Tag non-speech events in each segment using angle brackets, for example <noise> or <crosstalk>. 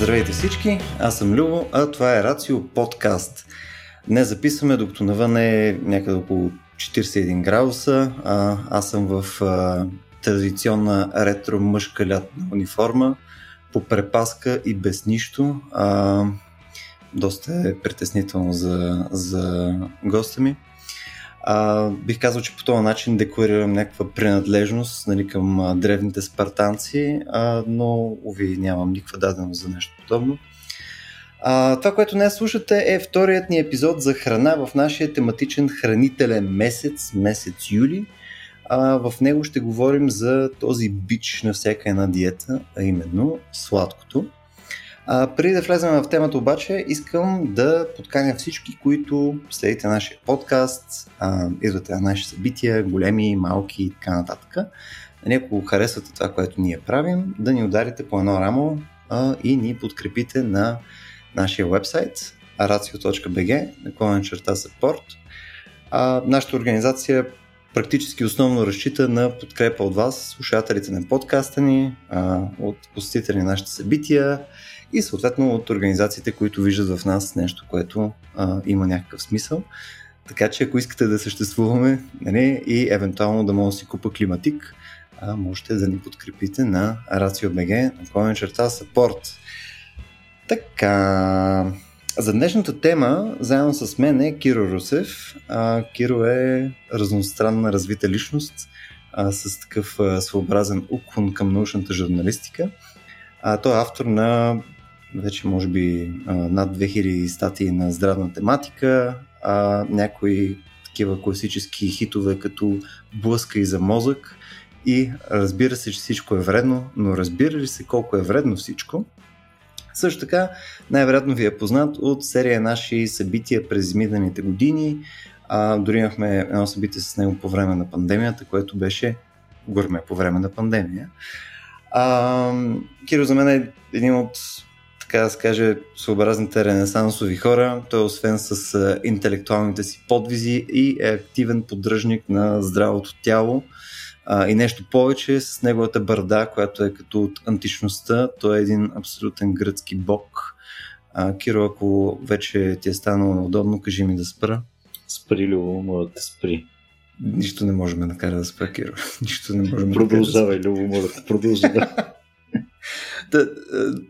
Здравейте всички, аз съм Любо, а това е Рацио подкаст. Днес записваме, докато навън е някъде около 41 градуса. А, аз съм в а, традиционна ретро мъжка лятна униформа, по препаска и без нищо. А, доста е притеснително за, за госта ми. А, бих казал, че по този начин декорирам някаква принадлежност нали, към а, древните спартанци, а, но уви нямам никаква даденост за нещо подобно. А, това, което не слушате е вторият ни епизод за храна в нашия тематичен хранителен месец, месец юли. А, в него ще говорим за този бич на всяка една диета, а именно сладкото. А, преди да влезем в темата обаче, искам да подканя всички, които следите нашия подкаст, а, идвате на наши събития, големи, малки и така нататък. Нали, ако харесвате това, което ние правим, да ни ударите по едно рамо а, и ни подкрепите на нашия вебсайт aracio.bg, наклонен черта support. А, нашата организация практически основно разчита на подкрепа от вас, слушателите на подкаста ни, а, от посетители на нашите събития и съответно от организациите, които виждат в нас нещо, което а, има някакъв смисъл. Така че ако искате да съществуваме нали, и евентуално да мога да си купа климатик, а, можете да ни подкрепите на RACIO.BG на черта Support. Така, за днешната тема, заедно с мен е Киро Русев. А, Киро е разностранна развита личност а, с такъв а, своеобразен уклон към научната журналистика. А, той е автор на вече може би над 2000 статии на здравна тематика, а, някои такива класически хитове като Блъска и за мозък и разбира се, че всичко е вредно, но разбира ли се колко е вредно всичко? Също така, най-вероятно ви е познат от серия наши събития през изминалите години. А, дори имахме едно събитие с него по време на пандемията, което беше гурме по време на пандемия. А, Киро за мен е един от така да се каже, съобразните ренесансови хора. Той освен с интелектуалните си подвизи и е активен поддръжник на здравото тяло. А, и нещо повече с неговата бърда, която е като от античността. Той е един абсолютен гръцки бог. А, Киро, ако вече ти е станало неудобно, кажи ми да спра. Спри, Любо, моля да спри. Нищо не можем да накара да спра, Киро. <laughs> Нищо не можем Продължавай, да Любо, моля да продължавай. <laughs> Е,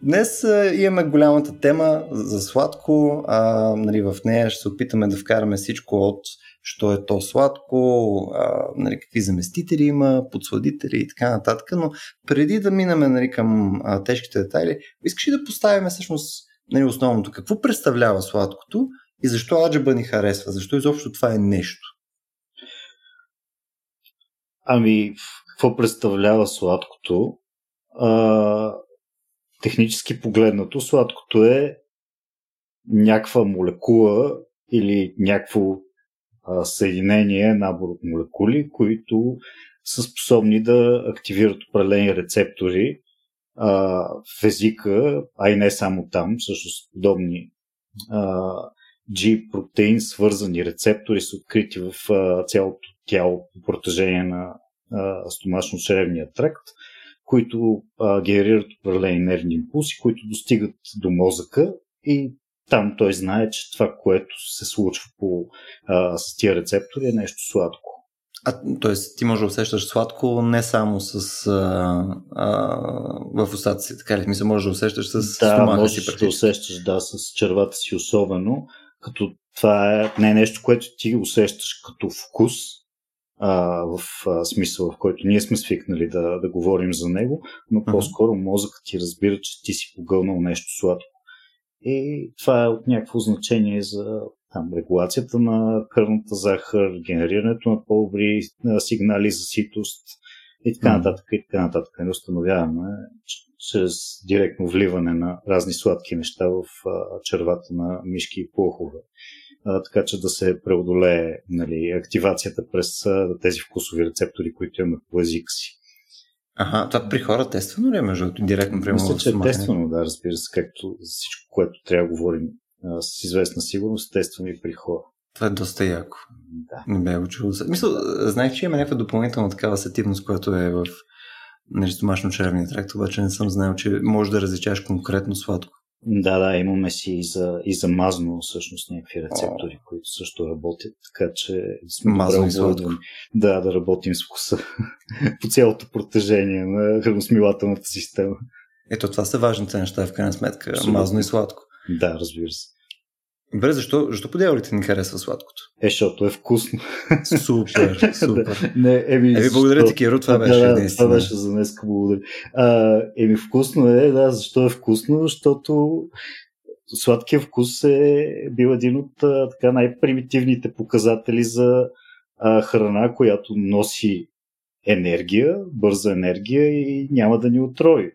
днес е, имаме голямата тема за сладко. А, нали, в нея ще се опитаме да вкараме всичко от що е то сладко, а, нали, какви заместители има, подсладители и така нататък. Но преди да минаме нали, към а, тежките детайли, искаш ли да поставим всъщност нали, основното? Какво представлява сладкото и защо аджаба ни харесва? Защо изобщо това е нещо? Ами, какво представлява сладкото? А, технически погледнато, сладкото е някаква молекула или някакво а, съединение, набор от молекули, които са способни да активират определени рецептори а, в езика, а и не само там, всъщност подобни G-протеин свързани рецептори са открити в а, цялото тяло по протежение на стомашно-чревния тракт които а, генерират определени нервни импулси, които достигат до мозъка и там той знае, че това, което се случва по, а, с тия рецептори е нещо сладко. А, т.е. ти можеш да усещаш сладко не само с, а, а, в устата си, така ли? Мисля, можеш да усещаш с да, стомаха си. Да, усещаш, да, с червата си особено, като това е не е нещо, което ти усещаш като вкус, а, в а, смисъл, в който ние сме свикнали да, да говорим за него, но по-скоро мозъкът ти разбира, че ти си погълнал нещо сладко. И това е от някакво значение за там, регулацията на кръвната захар, генерирането на по-добри сигнали за ситост и така нататък. И така нататък. Не установяваме чрез директно вливане на разни сладки неща в червата на мишки и плохове а, така че да се преодолее нали, активацията през а, тези вкусови рецептори, които имаме по език си. Ага, това при хората естествено ли е между директно при Мисля, че е естествено, да, разбира се, както всичко, което трябва да говорим а, с известна сигурност, естествено и при хора. Това е доста яко. Да. Не бе учил. Мисля, знаех, че има някаква допълнителна такава сетивност, която е в нали, стомашно червния тракт, обаче не съм знаел, че може да различаш конкретно сладко. Да, да, имаме си и за, и за мазно всъщност някакви рецептори, О. които също работят, така че сме Мазно добре оборудвани. Да, да работим с вкуса <laughs> по цялото протежение на храносмилателната система. Ето това са важните неща в крайна сметка. Абсолютно. Мазно и сладко. Да, разбира се. Добре, защо, защо по дяволите ни харесва сладкото? Е, защото е вкусно. Супер, <laughs> супер. не, еми, еми, благодаря ти, Киро, това беше да, наистина. Това беше за днес, благодаря. А, еми, вкусно е, да, защо е вкусно? Защото сладкия вкус е бил един от така най-примитивните показатели за а, храна, която носи енергия, бърза енергия и няма да ни отрои.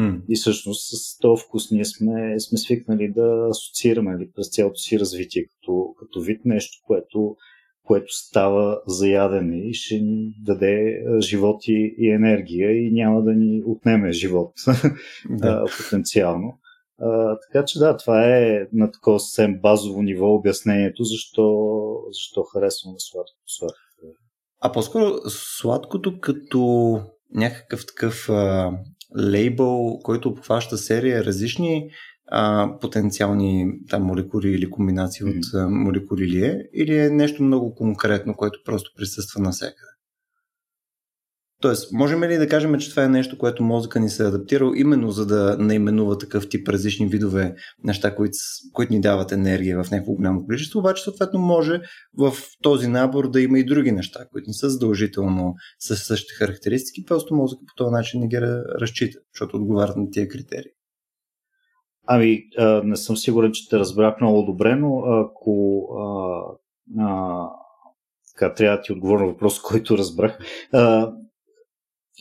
Mm. И всъщност с този вкус ние сме, сме свикнали да асоциираме ли, нали, през цялото си развитие като, като вид нещо, което, което става за ядене и ще ни даде живот и, и енергия и няма да ни отнеме живот <laughs> да. потенциално. А, така че да, това е на такова съвсем базово ниво обяснението, защо, защо харесваме сладкото. сладкото. А по-скоро сладкото като някакъв такъв а, лейбъл, който обхваща серия различни а, потенциални там, молекули или комбинации mm. от а, молекули ли е, или е нещо много конкретно, което просто присъства навсякъде? Тоест, можем ли да кажем, че това е нещо, което мозъка ни се е адаптирал именно за да наименува такъв тип различни видове неща, които, които ни дават енергия в някакво голямо количество, обаче съответно може в този набор да има и други неща, които не са задължително с същите характеристики, просто мозъка по този начин не ги разчита, защото отговарят на тия критерии. Ами, не съм сигурен, че те разбрах много добре, но ако а, а, така, трябва да ти отговоря на въпрос, който разбрах. А,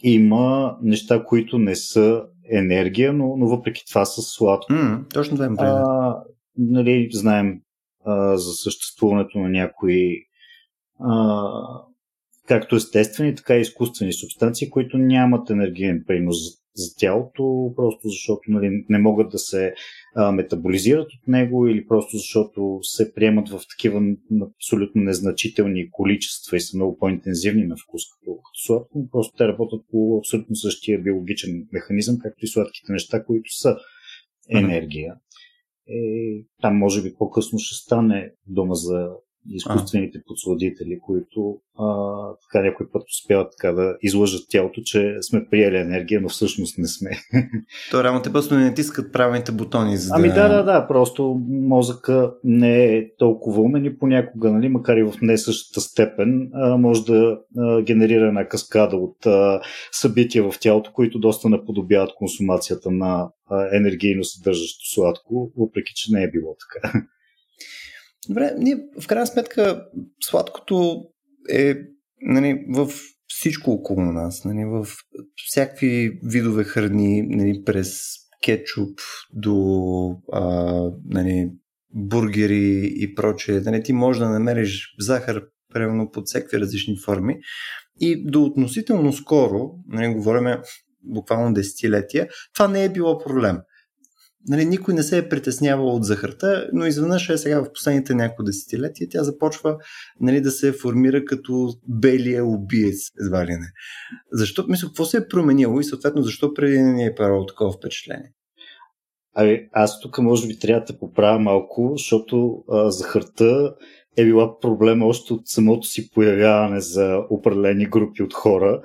има неща, които не са енергия, но, но въпреки това са сладко. Mm, точно това имам нали, Знаем а, за съществуването на някои а, както естествени, така и изкуствени субстанции, които нямат енергиен принос за тялото, просто защото нали, не могат да се а, метаболизират от него или просто защото се приемат в такива абсолютно незначителни количества и са много по-интензивни на вкус като, като сладко, просто те работят по абсолютно същия биологичен механизъм, както и сладките неща, които са енергия. Е, там може би по-късно ще стане дума за изкуствените подсладители, които а, така някой път успяват така да излъжат тялото, че сме приели енергия, но всъщност не сме. То реално те просто не натискат правилните бутони. За ами да... Ами да, да, да, просто мозъка не е толкова умен и понякога, нали, макар и в не същата степен, а, може да а, генерира една каскада от а, събития в тялото, които доста наподобяват консумацията на енергийно съдържащо сладко, въпреки че не е било така. Добре, ние в крайна сметка сладкото е нали, в всичко около нас, нали, в всякакви видове храни, нали, през кетчуп до а, нали, бургери и прочее. Нали, ти можеш да намериш захар примерно под всякакви различни форми и до относително скоро, нали, говорим буквално десетилетия, това не е било проблем нали, никой не се е притеснявал от захарта, но изведнъж е сега в последните няколко десетилетия тя започва нали, да се формира като белия убиец, едва ли не. Защо, мисля, какво се е променило и съответно защо преди не е правило такова впечатление? Ами, аз тук може би трябва да поправя малко, защото а, захарта е била проблема още от самото си появяване за определени групи от хора,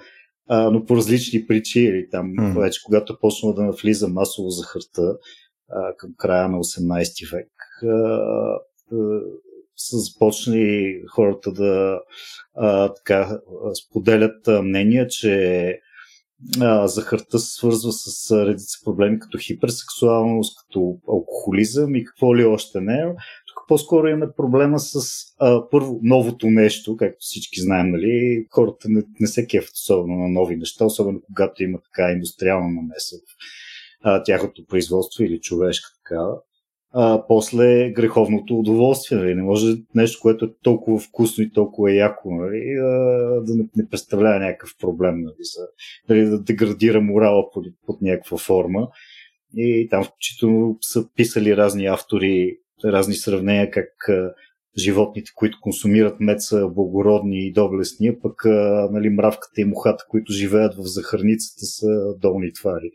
а, но по различни причини. Там, mm. вече когато е почнала да навлиза масово захарта, към края на 18 век, са започнали хората да а, така, споделят мнения, че а, захарта се свързва с редица проблеми като хиперсексуалност, като алкохолизъм и какво ли още не. Тук по-скоро имаме проблема с а, първо новото нещо, както всички знаем, нали? хората не, не се кефят особено на нови неща, особено когато има така индустриална намеса в а, тяхното производство или човешка такава. А, после греховното удоволствие. Нали? Не може нещо, което е толкова вкусно и толкова яко, нали? а, да не, не представлява някакъв проблем, нали? За, нали? да деградира морала под, под някаква форма. И там включително са писали разни автори, разни сравнения как животните, които консумират мед са благородни и доблестни, а пък нали, мравката и мухата, които живеят в захарницата са долни твари.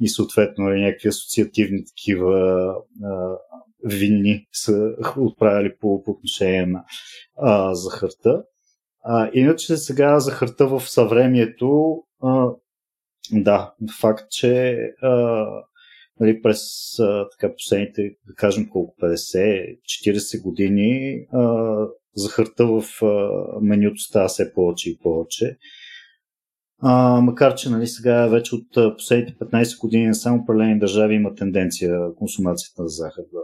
И съответно нали, някакви асоциативни такива а, винни са отправили по, по отношение на а, захарта. А, иначе сега захарта в съвремието, а, да, факт, че а, нали, през а, така, последните, да кажем колко, 50-40 години а, захарта в а, менюто става все повече и повече. А, макар, че нали, сега вече от последните 15 години само определени държави има тенденция консумацията на захар да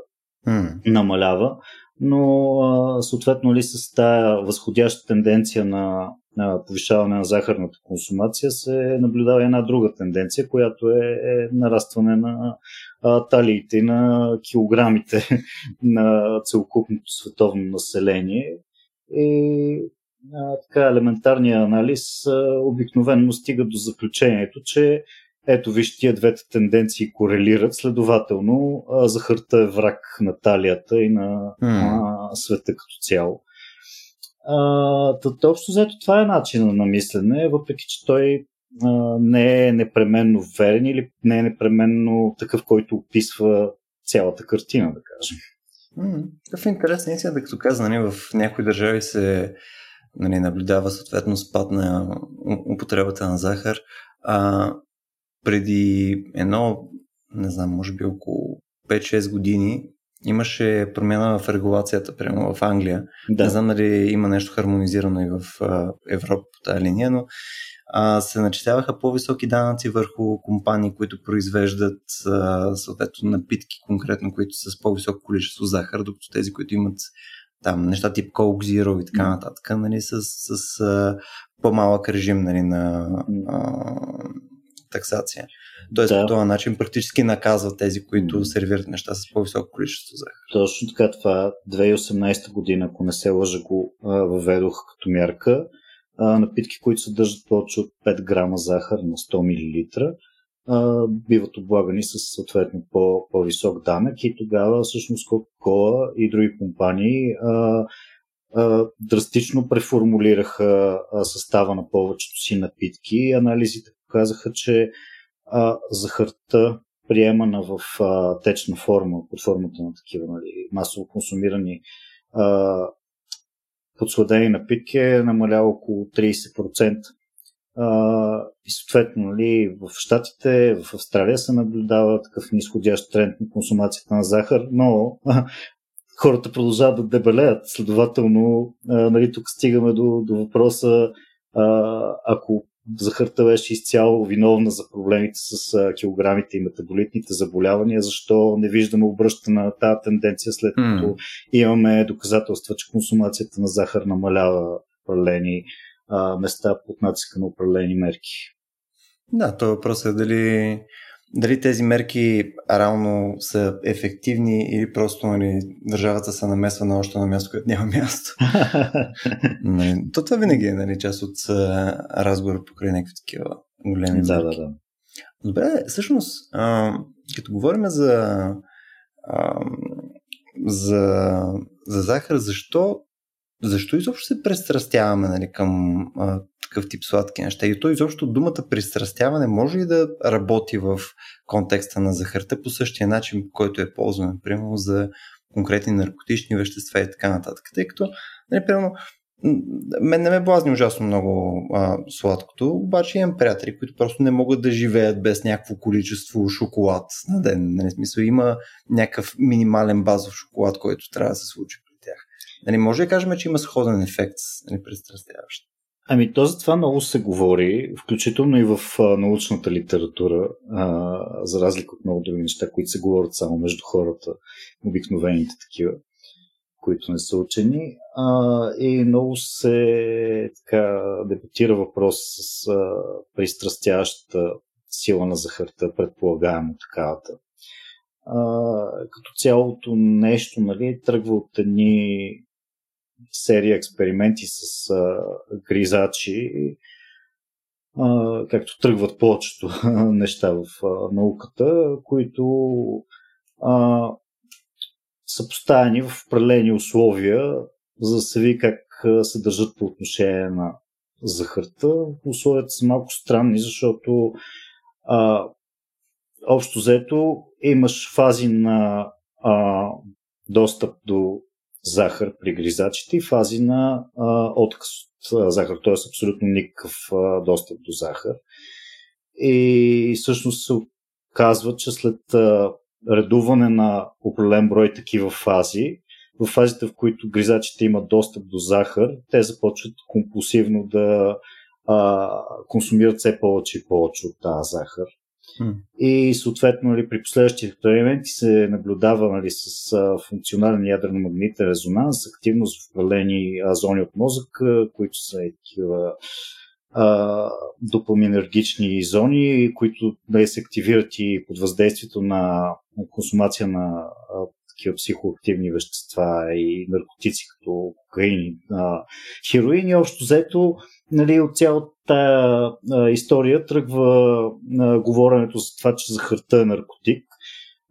mm. намалява, но а, съответно ли нали, с тази възходяща тенденция на, на повишаване на захарната консумация се наблюдава една друга тенденция, която е, е нарастване на а, талиите и на килограмите <laughs> на целокупното световно население. И така елементарния анализ а, обикновено стига до заключението, че ето виж, тия двете тенденции корелират, следователно захарта е враг на талията и на mm. а, света като цяло. А, тът, общо взето това е начинът на мислене, въпреки че той а, не е непременно верен или не е непременно такъв, който описва цялата картина, да кажем. Mm, такъв е интересен истина, да като каза, нали, в някои държави се нали, наблюдава съответно спад на употребата на захар. А, преди едно, не знам, може би около 5-6 години имаше промяна в регулацията, примерно в Англия. Да. Не знам дали има нещо хармонизирано и в Европа по тази линия, но а, се начисляваха по-високи данъци върху компании, които произвеждат а, съответно напитки конкретно, които са с по-високо количество захар, докато тези, които имат там неща тип Coke Zero и така нататък, нали, с, с а, по-малък режим нали, на а, таксация. Тоест да. по този начин практически наказва тези, които сервират неща с по-високо количество захар. Точно така това 2018 година, ако не се лъжа, го въведох като мярка. Напитки, които съдържат повече от 5 грама захар на 100 мл, биват облагани с съответно по, по-висок данък и тогава всъщност Coca-Cola и други компании а, а, драстично преформулираха състава на повечето си напитки. Анализите показаха, че а, захарта, приемана в а, течна форма, под формата на такива нали, масово консумирани а, подсладени напитки, е намаляла около 30%. А, и съответно, нали, в Штатите, в Австралия се наблюдава такъв нисходящ тренд на консумацията на захар, но хората продължават да дебелеят. Следователно, а, нали, тук стигаме до, до въпроса, а, ако захарта беше изцяло виновна за проблемите с а, килограмите и метаболитните заболявания, защо не виждаме обръщане на тази тенденция, след като mm. имаме доказателства, че консумацията на захар намалява определени а, места под натиска на определени мерки. Да, то въпрос е дали, дали тези мерки реално са ефективни или просто нали, държавата се намесва на още на място, което няма място. <laughs> нали, то това винаги е нали, част от разговора покрай някакви такива големи да, мерки. Да, да. Добре, всъщност, а, като говорим за, а, за, за захар, защо защо изобщо се престрастяваме нали, към а, такъв тип сладки неща? И то изобщо думата пристрастяване може ли да работи в контекста на захарта по същия начин, който е ползван, примерно за конкретни наркотични вещества и така нататък. Тъй като, нали, примерно, мен не ме блазни ужасно много а, сладкото, обаче имам приятели, които просто не могат да живеят без някакво количество шоколад на ден. Нали, смисъл, има някакъв минимален базов шоколад, който трябва да се случи Нали, може да кажем, че има сходен ефект нали, пристрастяващ. Ами то за това много се говори, включително и в научната литература, а, за разлика от много други неща, които се говорят само между хората, обикновените такива, които не са учени. А, и много се така, дебатира въпрос с а, пристрастяващата сила на захарта, предполагаемо такавата. А, като цялото нещо нали, тръгва от едни серия експерименти с а, гризачи, а, както тръгват повечето <laughs> неща в а, науката, които а, са поставени в определени условия, за да се види как се държат по отношение на захарта. Условията са малко странни, защото а, общо взето имаш фази на а, достъп до захар при гризачите и фази на а, отказ от захар, т.е. абсолютно никакъв а, достъп до захар. И всъщност се казва, че след а, редуване на определен брой такива фази, в фазите, в които гризачите имат достъп до захар, те започват компулсивно да а, консумират все повече и повече от тази захар. И съответно нали, при последващи експерименти се наблюдава нали, с а, функционален ядрено-магнитен резонанс, активност в определени зони от мозък, които са такива допаминергични зони, които да се активират и под въздействието на консумация на а, такива психоактивни вещества и наркотици, като кокаин, а, хероин и общо взето нали, от цялата история тръгва говоренето за това, че захарта е наркотик.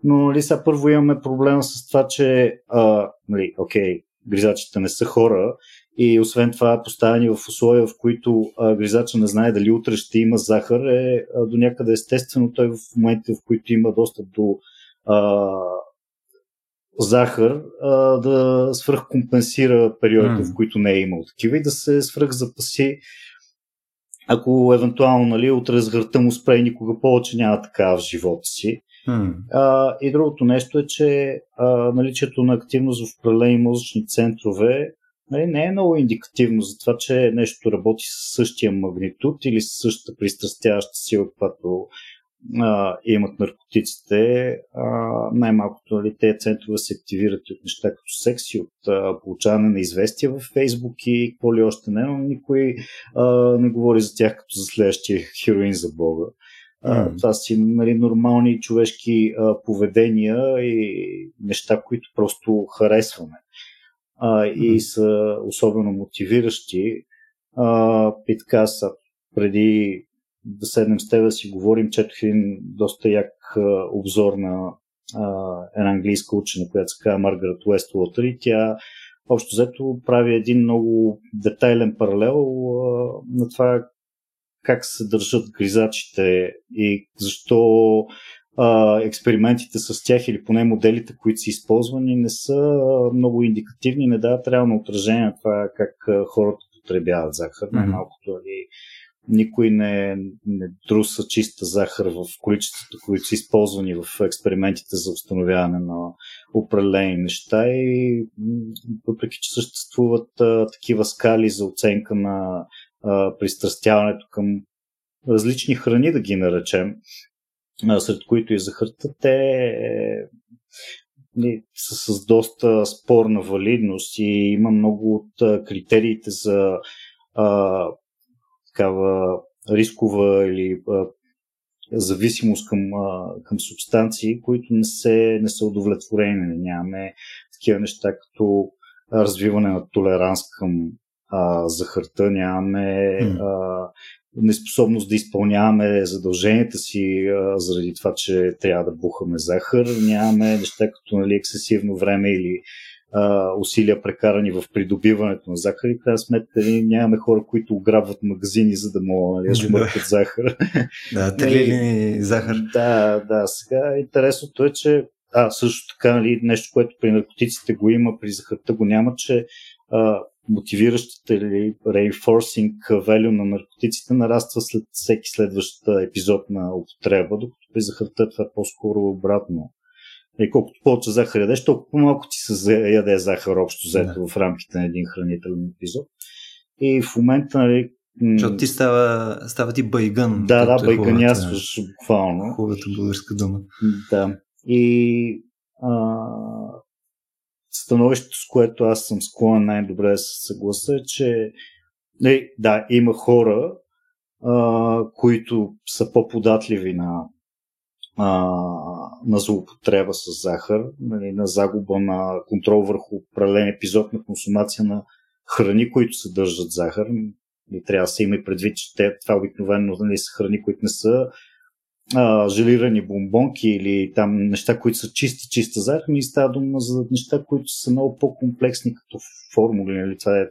Но нали, сега първо имаме проблема с това, че а, нали, окей, гризачите не са хора и освен това поставени в условия, в които а, гризача не знае дали утре ще има захар, е а, до някъде естествено той в момента, в които има достъп до а, захар, а, да свръхкомпенсира периодите, mm. в които не е имал такива и да се свръхзапаси ако евентуално нали, от разгърта му спре никога повече няма така в живота си. Hmm. А, и другото нещо е, че а, наличието на активност в определени мозъчни центрове нали, не е много индикативно за това, че нещо работи с същия магнитуд или с същата пристрастяваща сила, която а, имат наркотиците, а, най-малкото нали, тези центрове се активират от неща като секс и от а, получаване на известия в Фейсбук и какво ли още не, но никой а, не говори за тях като за следващия <laughs> хероин за Бога. А, mm. Това си нали, нормални човешки а, поведения и неща, които просто харесваме а, и са особено мотивиращи. А, и така са преди да седнем с теб да си говорим. Четох един доста як обзор на една английска учена, която се казва Маргарет Уествуотър и тя общо взето прави един много детайлен паралел а, на това как се държат гризачите и защо а, експериментите с тях или поне моделите, които са използвани, не са много индикативни, не дават реално отражение на това как хората потребяват захар. Mm-hmm. Най-малкото нали, никой не, не труса чиста захар в количеството, които са използвани в експериментите за установяване на определени неща и въпреки, че съществуват а, такива скали за оценка на а, пристрастяването към различни храни, да ги наречем, а, сред които и захарта, те е, са с доста спорна валидност и има много от критериите за а, такава рискова или а, зависимост към, а, към субстанции, които не, се, не са удовлетворени. Нямаме такива неща като развиване на толеранс към а, захарта, нямаме а, неспособност да изпълняваме задълженията си а, заради това, че трябва да бухаме захар, нямаме неща като нали, ексесивно време или а, усилия прекарани в придобиването на захар и крайна сметка нали, нямаме хора, които ограбват магазини, за да могат нали, да шмъркат захар. Да, трили захар. Да, да. Сега интересното е, че а, също така нали, нещо, което при наркотиците го има, при захарта го няма, че а, мотивиращите или reinforcing value на наркотиците нараства след всеки следващ епизод на употреба, докато при захарта това е по-скоро обратно. И колкото повече захар ядеш, толкова по-малко ти се яде захар общо взето да. в рамките на един хранителен епизод. И в момента, нали, защото ти става, става ти байгън. Да, да, байгънясваш буквално. Хубавата българска дума. Да. И а, становището, с което аз съм склонен най-добре да се съгласа, е, че не, да, има хора, а, които са по-податливи на а, на злоупотреба с захар, нали, на загуба на контрол върху определен епизод на консумация на храни, които съдържат захар. И трябва да се има и предвид, че те, това обикновено нали, са храни, които не са а, желирани бомбонки или там неща, които са чиста, чиста захар, и става дума за неща, които са много по-комплексни като формули. Нали? Това е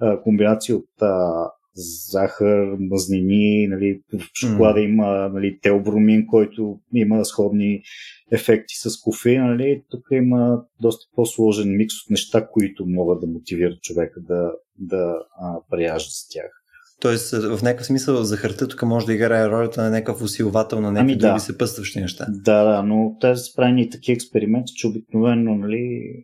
а, комбинация от а, захар, мазнини, нали, в шоколада mm. има нали, теобромин, който има сходни ефекти с кофеин. Нали. Тук има доста по-сложен микс от неща, които могат да мотивират човека да, да а, прияжда с тях. Тоест, в някакъв смисъл захарта тук може да играе ролята на някакъв усилвател на някакви ами, други да. съпъстващи неща. Да, да, но те са правени такива експерименти, че обикновено нали,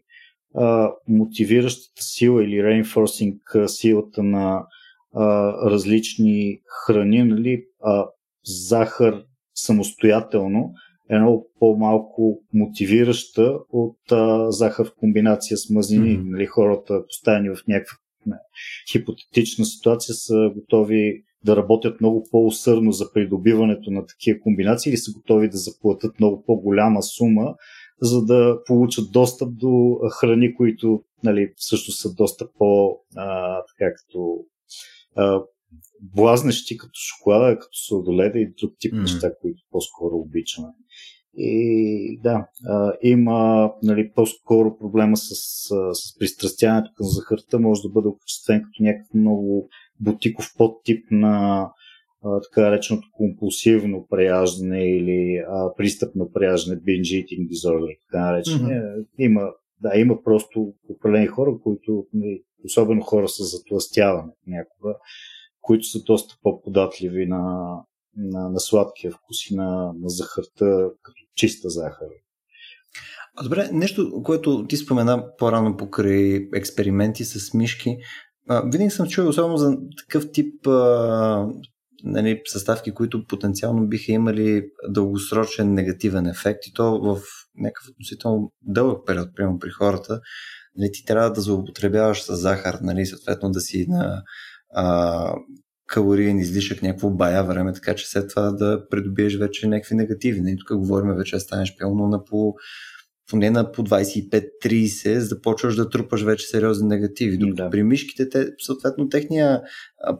а, мотивиращата сила или reinforcing силата на а, различни храни, нали, а, захар самостоятелно е много по-малко мотивираща от а, захар в комбинация с мазнини. Mm-hmm. Нали, хората поставени в някаква не, хипотетична ситуация са готови да работят много по-усърдно за придобиването на такива комбинации или са готови да заплатят много по-голяма сума, за да получат достъп до храни, които нали, също са доста по а, така като а, блазнещи като шоколада, като сладоледа и друг тип mm. неща, които по-скоро обичаме. И да, а, има нали, по-скоро проблема с, с пристрастяването към захарта, може да бъде окачествен като някакъв много бутиков подтип на а, така реченото компулсивно преяждане или а, пристъпно преяждане, binge eating disorder, така наречено. Mm-hmm. Има, да, има просто определени хора, които, нали, особено хора с затластяване някога, които са доста по-податливи на, на, на сладкия вкус и на, на захарта като чиста захар. Добре, нещо, което ти спомена по-рано покрай експерименти с мишки. Винаги съм чувал особено за такъв тип а, нали, съставки, които потенциално биха имали дългосрочен негативен ефект и то в някакъв относително дълъг период, примерно при хората. Нали, ти трябва да злоупотребяваш с захар, нали, съответно да си на а, калориен излишък, някакво бая време, така че след това да придобиеш вече някакви негативи. Нали, тук говорим вече да станеш пълно на по поне на по 25-30, за да трупаш вече сериозни негативи. Докато да. при мишките, те, съответно, техния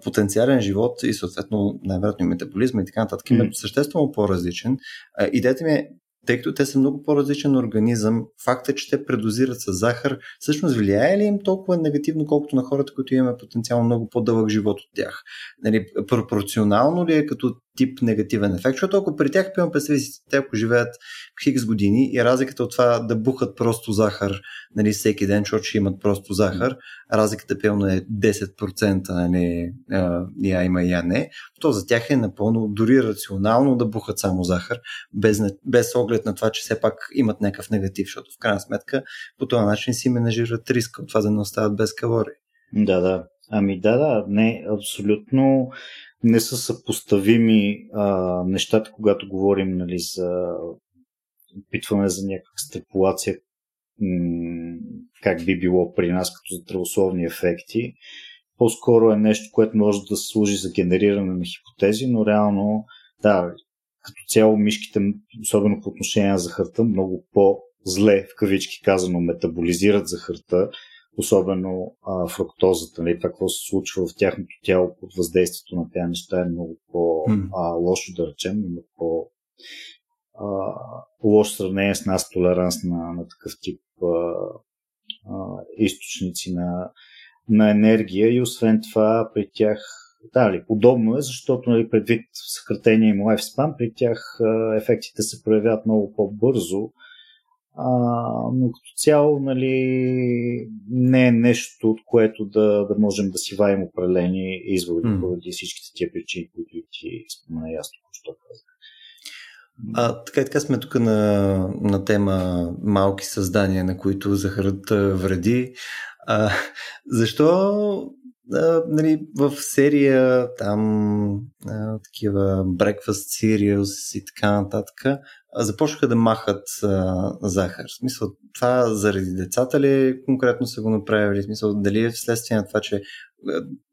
потенциален живот и съответно най-вероятно и метаболизма и така нататък mm. е съществено по-различен. Идеята ми е тъй като те са много по-различен организъм, факта, че те предозират с захар, всъщност влияе ли им толкова негативно, колкото на хората, които имаме потенциално много по-дълъг живот от тях? Нали, пропорционално ли е като тип негативен ефект, защото ако при тях, пием представи си, те ако живеят хикс години и разликата от това да бухат просто захар нали, всеки ден, защото ще имат просто захар, разликата пълно е 10%, нали, я има и я не, то за тях е напълно дори рационално да бухат само захар, без, без оглед на това, че все пак имат някакъв негатив, защото в крайна сметка по този начин си менажират риска от това да не остават без калории. Да, да. Ами да, да, не, абсолютно не са съпоставими а, нещата, когато говорим нали, за опитваме за някаква степулация м- как би било при нас като здравословни ефекти. По-скоро е нещо, което може да служи за генериране на хипотези, но реално, да, като цяло мишките, особено по отношение на захарта, много по-зле, в кавички казано, метаболизират захарта особено а, фруктозата, нали, това какво се случва в тяхното тяло под въздействието на тези неща е много по-лошо, да речем, много по- лошо сравнение с нас толеранс на, на такъв тип а, а, източници на, на енергия. И освен това при тях да, ли, удобно е, защото нали, предвид съкратения им лайфспан, при тях а, ефектите се проявяват много по-бързо а, но като цяло нали, не е нещо, от което да, да можем да си ваем определени изводи mm. поради всичките тия причини, които ти спомена ясно, що казах. А, така и така сме тук на, на тема малки създания, на които захарата вреди. А, защо нали, в серия там такива breakfast cereals и така нататък започнаха да махат а, захар. В смисъл, това заради децата ли конкретно са го направили? В смисъл, дали е вследствие на това, че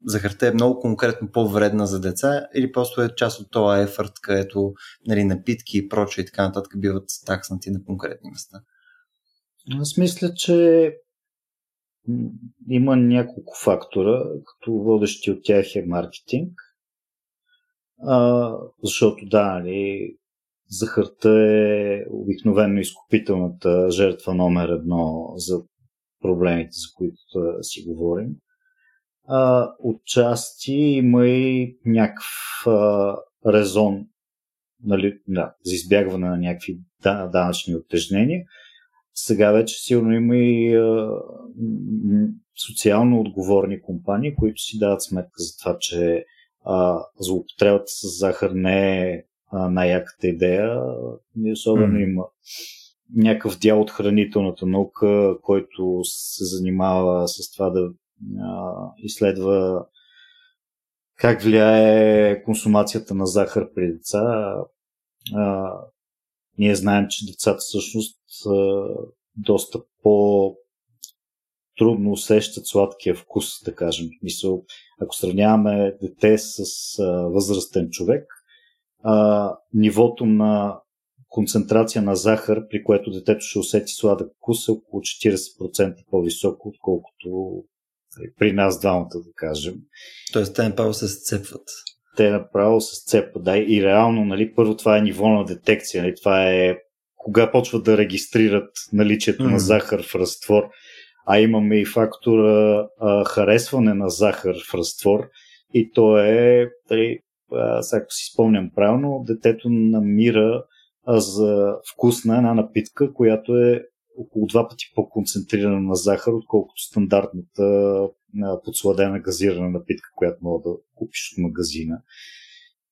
захарта е много конкретно по-вредна за деца или просто е част от този ефорт, където нали, напитки и прочее и така нататък биват такснати на конкретни места? Аз мисля, че има няколко фактора, като водещи от тях е маркетинг. А, защото да, нали, захарта е обикновено изкупителната жертва номер едно за проблемите, за които си говорим. а, отчасти има и някакъв а, резон нали, да, за избягване на някакви данъчни оттежнения. Сега вече сигурно има и а, социално отговорни компании, които си дават сметка за това, че а, злоупотребата с захар не е най-яката идея. И особено mm. има някакъв дял от хранителната наука, който се занимава с това да а, изследва как влияе консумацията на захар при деца. А, ние знаем, че децата всъщност доста по трудно усещат сладкия вкус, да кажем. Мисъл, ако сравняваме дете с а, възрастен човек, а, нивото на концентрация на захар, при което детето ще усети сладък вкус е около 40% по-високо, отколкото нали, при нас двамата, да кажем. Тоест, те направо се сцепват. Те направо се сцепват, да. И реално, нали, първо това е ниво на детекция. Нали, това е кога почват да регистрират наличието mm. на захар в разтвор. А имаме и фактора а, харесване на захар в разтвор. И то е, нали, ако си спомням правилно, детето намира за вкусна една напитка, която е около два пъти по-концентрирана на захар, отколкото стандартната подсладена газирана напитка, която мога да купиш от магазина.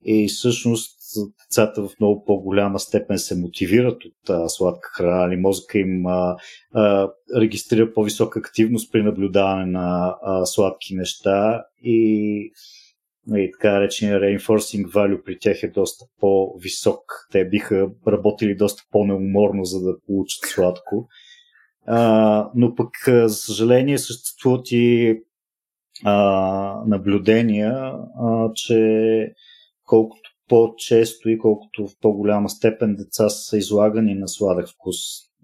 И всъщност децата в много по-голяма степен се мотивират от а, сладка храна, или мозъка им а, а, регистрира по-висока активност при наблюдаване на а, сладки неща и и нали, така речения reinforcing value при тях е доста по-висок. Те биха работили доста по-неуморно, за да получат сладко. А, но пък, за съжаление, съществуват и а, наблюдения, а, че колкото по-често и колкото в по-голяма степен деца са излагани на сладък вкус,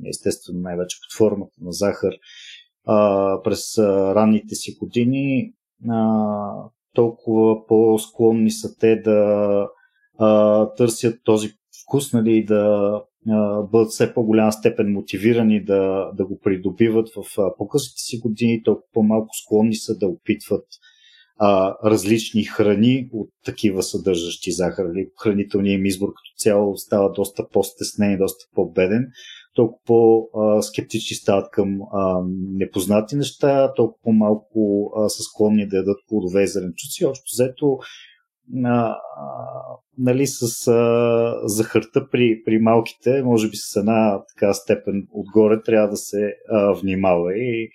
естествено най-вече под формата на захар, а, през а, ранните си години, а, толкова по-склонни са те да а, търсят този вкус, нали, да бъдат все по-голяма степен мотивирани да, да го придобиват в по-късните си години, толкова по-малко склонни са да опитват а, различни храни от такива съдържащи захар. Хранителният им избор като цяло става доста по-стеснен и доста по-беден толкова по-скептични стават към а, непознати неща, толкова по-малко а, са склонни да ядат плодове и зеленчуци. Общо взето, а, нали, с а, захарта при, при малките, може би с една така степен отгоре, трябва да се а, внимава и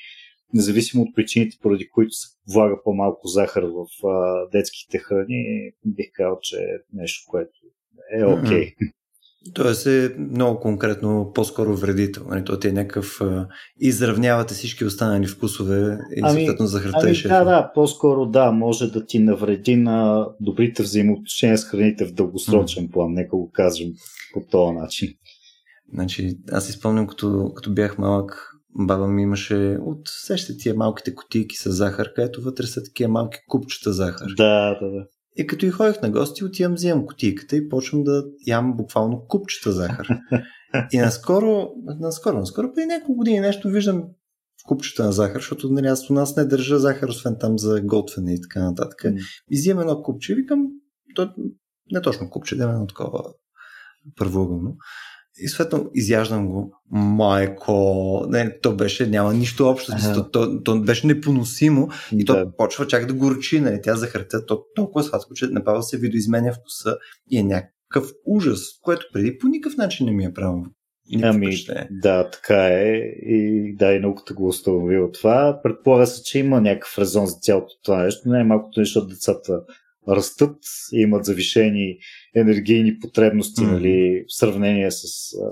независимо от причините, поради които се влага по-малко захар в а, детските храни, бих казал, че е нещо, което е окей. Okay. Тоест е много конкретно по-скоро вредител. Нали? То ти е някакъв... изравнявате всички останали вкусове и ами, съответно захарта ами, Да, да, по-скоро да, може да ти навреди на добрите взаимоотношения с храните в дългосрочен mm. план, нека го кажем по този начин. Значи, аз си спомням, като, като бях малък, баба ми имаше от сеща тия малките кутийки с захар, където вътре са такива малки купчета захар. Да, да, да. И като и ходих на гости, отивам, взимам кутийката и почвам да ям буквално купчета захар. <laughs> И наскоро, наскоро, наскоро, преди няколко години нещо виждам в купчета на захар, защото нали, аз у нас не държа захар, освен там за готвене и така нататък. Mm. И взимам едно купче и викам, то, не точно купче, да е едно такова първоъгълно. И съответно изяждам го. Майко, не, то беше, няма нищо общо. Ага. То, то, то, беше непоносимо и да. то почва чак да горчи. Нали? Тя захарта то, толкова сладко, че направо се видоизменя вкуса и е някакъв ужас, което преди по никакъв начин не ми е правилно. Ами, да, така е. И да, и науката го установи от това. Предполага се, че има някакъв резон за цялото това нещо. Не е малкото нещо, защото децата растат имат завишени енергийни потребности mm. нали, в сравнение с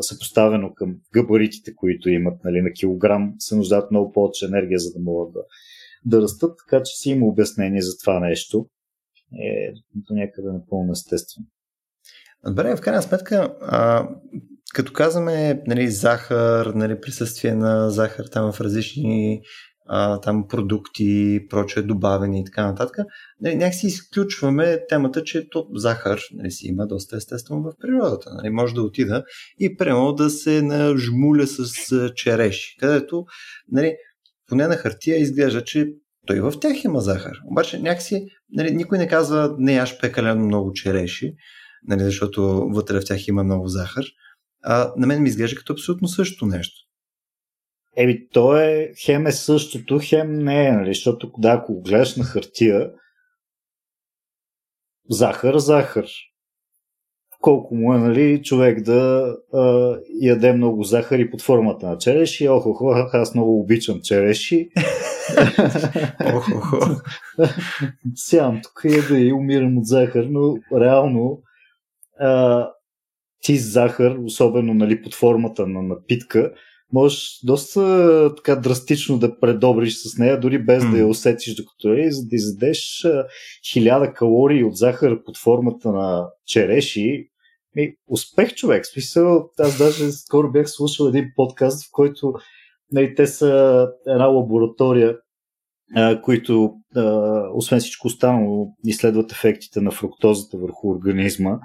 съпоставено към габаритите, които имат нали, на килограм, се нуждаят много повече енергия, за да могат да, да растат, така че си има обяснение за това нещо. Е до някъде напълно естествено. Добре, в крайна сметка, а, като казваме нали, захар, нали, присъствие на захар там в различни а, там продукти, проче, добавени и така нататък, нали, някакси изключваме темата, че то захар нали, си има доста естествено в природата. Нали, може да отида и прямо да се нажмуля с череши, където нали, поне на хартия изглежда, че той в тях има захар. Обаче някакси нали, никой не казва не яш прекалено много череши, нали, защото вътре в тях има много захар. А на мен ми изглежда като абсолютно същото нещо. Еми, то е хем е същото, хем не е, нали? защото да, ако го гледаш на хартия, захар, захар. Колко му е, нали, човек да а, яде много захари под формата на череши. Охо, охо, <laughs> аз много обичам череши. <laughs> Охо, <laughs> Сям тук е да и умирам от захар, но реално а, ти захар, особено нали, под формата на напитка, можеш доста така драстично да предобриш с нея, дори без mm. да я усетиш докато е, за да изядеш хиляда калории от захар под формата на череши. И успех, човек. Смисъл, аз даже скоро бях слушал един подкаст, в който нали, те са една лаборатория, а, които, а, освен всичко останало, изследват ефектите на фруктозата върху организма.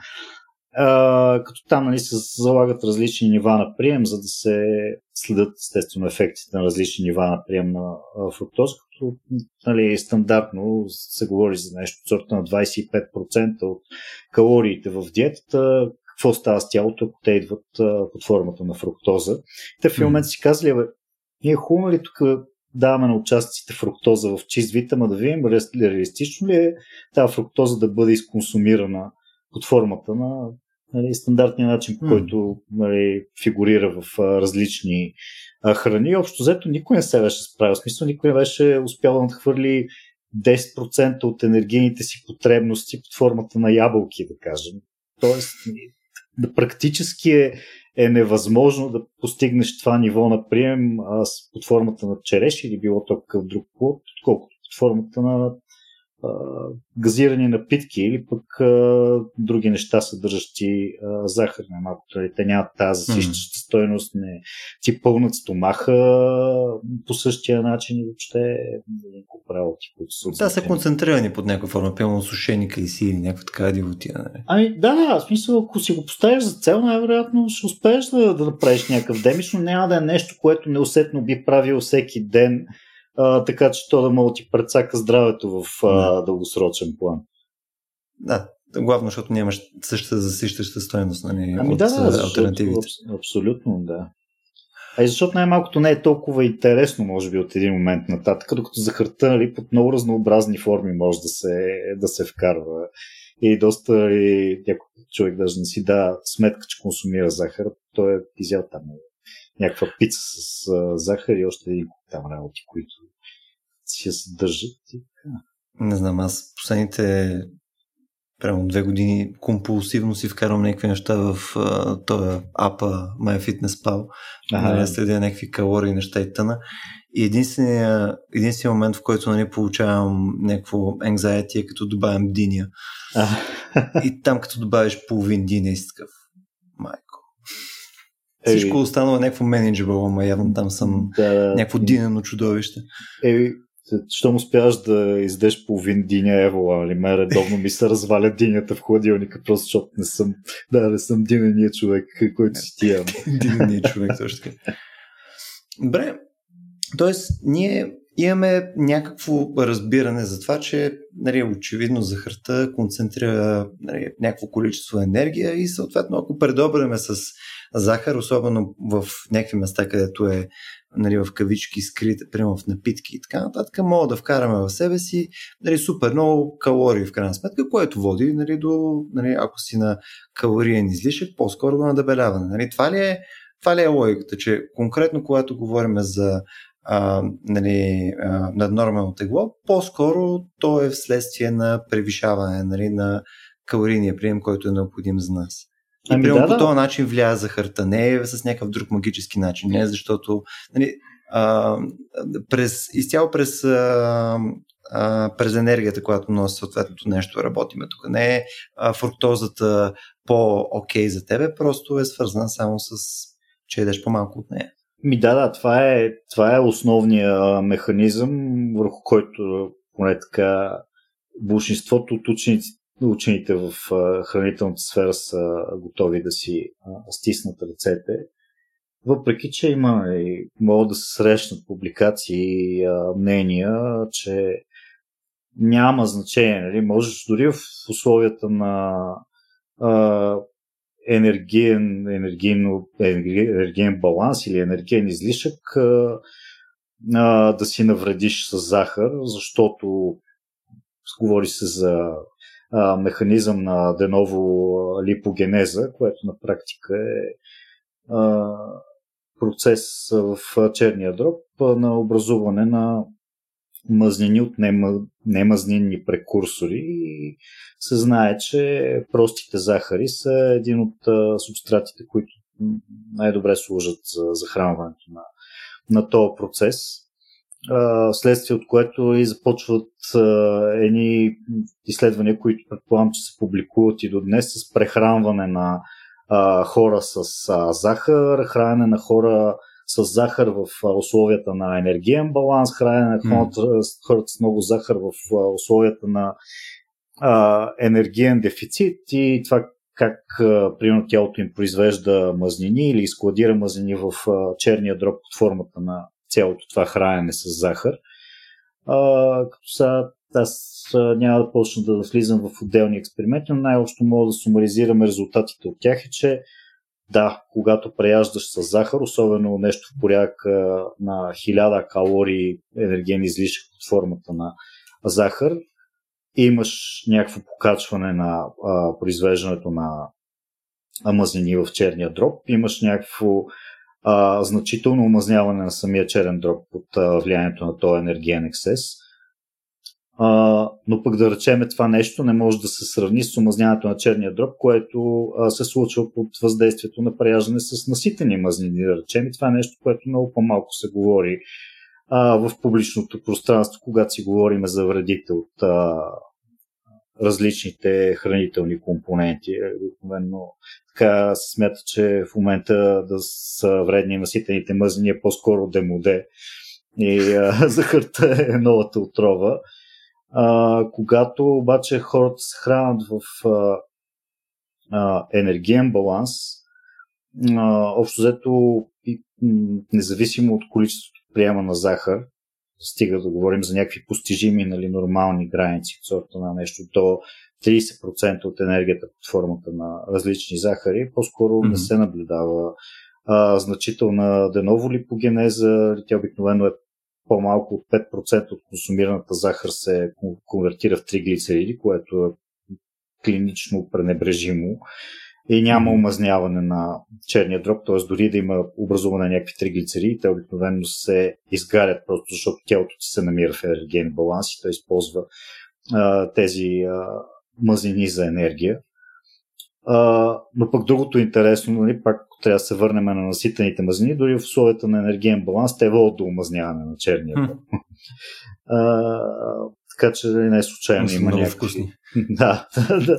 А, като там нали, се залагат различни нива на прием, за да се следят естествено ефектите на различни нива на прием на фруктоза, като нали, стандартно се говори за нещо от сорта на 25% от калориите в диетата, какво става с тялото, ако те идват а, под формата на фруктоза. Те в момент си казали, бе, ние хубаво ли тук даваме на участниците фруктоза в чист вид, ама да видим реалистично ли е тази фруктоза да бъде изконсумирана под формата на нали, стандартния начин, по който нали, фигурира в а, различни а, храни. Общо взето никой не се беше справил. В смисъл никой не беше успял да надхвърли 10% от енергийните си потребности под формата на ябълки, да кажем. Тоест, да практически е, е невъзможно да постигнеш това ниво на прием а, под формата на череш или било то какъв друг плод, отколкото под формата на газирани напитки или пък а, други неща, съдържащи а, захар на малко. Те нямат тази засищаща mm. стойност, не ти пълнат стомаха по същия начин и въобще няколко работи, които са. Да, са концентрирани под някаква форма, пълно сушени кайси или някаква така дивотия. Нали? Ами да, да, в смисъл, ако си го поставиш за цел, най-вероятно ще успееш да, да направиш някакъв демиш, но няма да е нещо, което неусетно би правил всеки ден а, така че то да мога ти прецака здравето в а, дългосрочен план. Да, главно, защото нямаш същата засищаща стоеност нали, ами, от да, да, альтернативите. Абсолютно, да. А и защото най-малкото не е толкова интересно, може би, от един момент нататък, докато захарта нали, под много разнообразни форми може да се, да се вкарва. И доста и някой човек даже не си да сметка, че консумира захар, той е изял там някаква пица с а, захар и още един там работи, които си я съдържат. И Не знам, аз последните прямо две години компулсивно си вкарвам някакви неща в uh, този апа MyFitnessPal. Нали, следя някакви калории, неща и тъна. И единствения, единствения момент, в който нали, получавам някакво anxiety е като добавям диня. и там като добавиш половин диня и такъв майко. Всичко останало е някакво менеджабъл, ама явно там съм да, някакво динено чудовище. Еми, щом успяваш да издеш половин диня евола, нали? Ме редовно ми се разваля динята в хладилника, просто защото не съм, да, не съм динения човек, който си тия. <laughs> динения човек, точно така. Добре, т.е. ние имаме някакво разбиране за това, че нали, очевидно захарта концентрира нали, някакво количество енергия и съответно ако предобреме с захар, особено в някакви места, където е нали, в кавички скрит, примерно в напитки и така нататък, мога да вкараме в себе си нали, супер много калории в крайна сметка, което води нали, до, нали, ако си на калориен излишък, по-скоро до надебеляване. Нали, това, ли е, това ли е логиката, че конкретно когато говорим за а, нали, а, наднормално тегло, по-скоро то е вследствие на превишаване нали, на калорийния прием, който е необходим за нас. И ами, да, по да. този начин влияе захарта. Не е с някакъв друг магически начин. Не е защото нали, а, през, изцяло през, а, а, през енергията, която носи съответното нещо, работиме тук. Не е а, фруктозата по-окей за тебе, просто е свързана само с че едеш по-малко от нея. Ми да, да, това е, това е основният механизъм, върху който поне така большинството от учениците учените в хранителната сфера са готови да си стиснат ръцете въпреки, че има и могат да се срещнат публикации мнения, че няма значение. Нали? Можеш дори в условията на енергиен, енергийно, енергиен баланс или енергиен излишък а, а, да си навредиш с захар, защото говори се за а, механизъм на деново липогенеза, което на практика е а, процес в черния дроб на образуване на мъзнини от немазнинни прекурсори и се знае, че простите захари са един от субстратите, които най-добре служат за захранването на, на този процес. Следствие от което и започват едни изследвания, които предполагам, че се публикуват и до днес с прехранване на хора с захар, хранене на хора с захар в условията на енергиен баланс, хранене на хората с много захар в условията на а, енергиен дефицит и това как а, примерно тялото им произвежда мазнини или складира мазнини в а, черния дроб под формата на цялото това хранене с захар. А, като сега аз няма да почна да влизам в отделни експерименти, но най-общо мога да сумаризираме резултатите от тях е, че да, когато преяждаш с захар, особено нещо в порядък на 1000 калории енергиен излишък под формата на захар, имаш някакво покачване на а, произвеждането на мазнини в черния дроб, имаш някакво а, значително омазняване на самия черен дроб под а, влиянието на този енергиен ексес. А, но пък да речеме това нещо не може да се сравни с омазняването на черния дроб, което а, се случва под въздействието на преяждане с наситени мазнини. Да речем и това е нещо, което много по-малко се говори а, в публичното пространство, когато си говорим за вредите от а, различните хранителни компоненти. Обикновено така се смята, че в момента да са вредни наситените мазнини е по-скоро демоде и а, <laughs> захарта е новата отрова. А, когато обаче хората се хранят в а, а, енергиен баланс, а, общо взето, независимо от количеството приема на захар, стига да говорим за някакви постижими, нали, нормални граници от сорта на нещо до 30% от енергията под формата на различни захари, по-скоро mm-hmm. не се наблюдава а, значителна деново липогенеза. Тя обикновено е по-малко от 5% от консумираната захар се конвертира в триглицериди, което е клинично пренебрежимо и няма омазняване на черния дроб, т.е. дори да има образуване на някакви триглицериди, те обикновено се изгарят просто защото тялото ти се намира в енергиен баланс и той използва а, тези а, мазнини за енергия. А, но пък другото интересно, нали, пак трябва да се върнем на наситените мазнини, дори в условията на енергиен баланс, те водят до омазняване на черния дроб. така че нали, не е случайно има много някакви... вкусни. <laughs> да, да,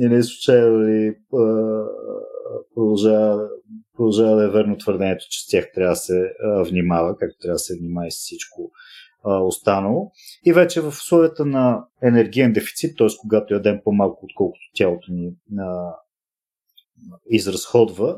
и не е случайно нали, продължава, продължава да е верно твърдението, че с тях трябва да се внимава, както трябва да се внимава и с всичко останало. И вече в условията на енергиен дефицит, т.е. когато ядем по-малко, отколкото тялото ни изразходва,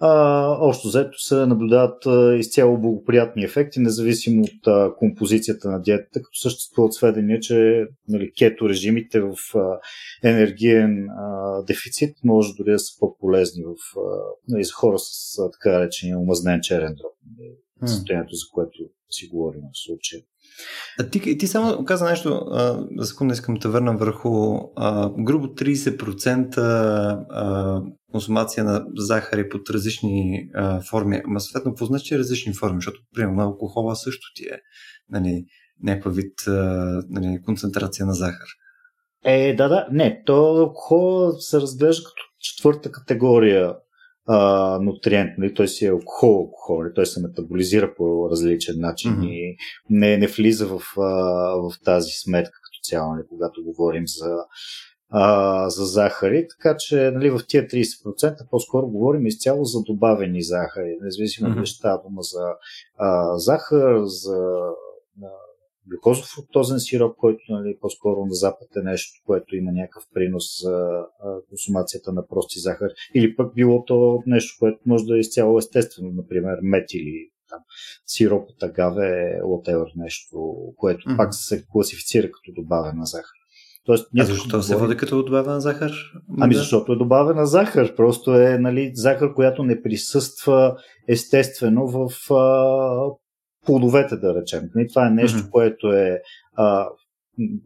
а, общо взето се наблюдават а, изцяло благоприятни ефекти, независимо от а, композицията на диетата, като съществуват сведения, че нали, кето режимите в а, енергиен а, дефицит може дори да са по-полезни в, а, нали, за хора с а, така речения омазнен черен дроб. Нали, състоянието, за което си говорим в случая. А ти, ти само каза нещо, а, за секунда искам да върна върху а, грубо 30% а, консумация на захари под различни а, форми. Ама съответно, какво значи различни форми? Защото, примерно, алкохола също ти е нали, някаква вид а, нали, концентрация на захар. Е, да, да. Не, то алкохол се разглежда като четвърта категория а, нутриент, нали? той си е алкохол, алкохол, нали? той се метаболизира по различен начин mm-hmm. и не, не влиза в, а, в тази сметка като цяло, нали? когато говорим за, а, за захари, така че нали, в тия 30% по-скоро говорим изцяло за добавени захари, независимо mm-hmm. дали дума за а, захар, за глюкозофруктозен сироп, който нали, по-скоро на запад е нещо, което има някакъв принос за консумацията на прости захар. Или пък било то нещо, което може да е изцяло естествено, например мед или там, сироп от агаве, whatever нещо, което mm-hmm. пак се класифицира като добавена захар. Тоест, а защо се води като добавена захар? Ами защото е добавена захар. Просто е нали, захар, която не присъства естествено в а, плодовете, да речем. Нали, това е нещо, mm-hmm. което е а,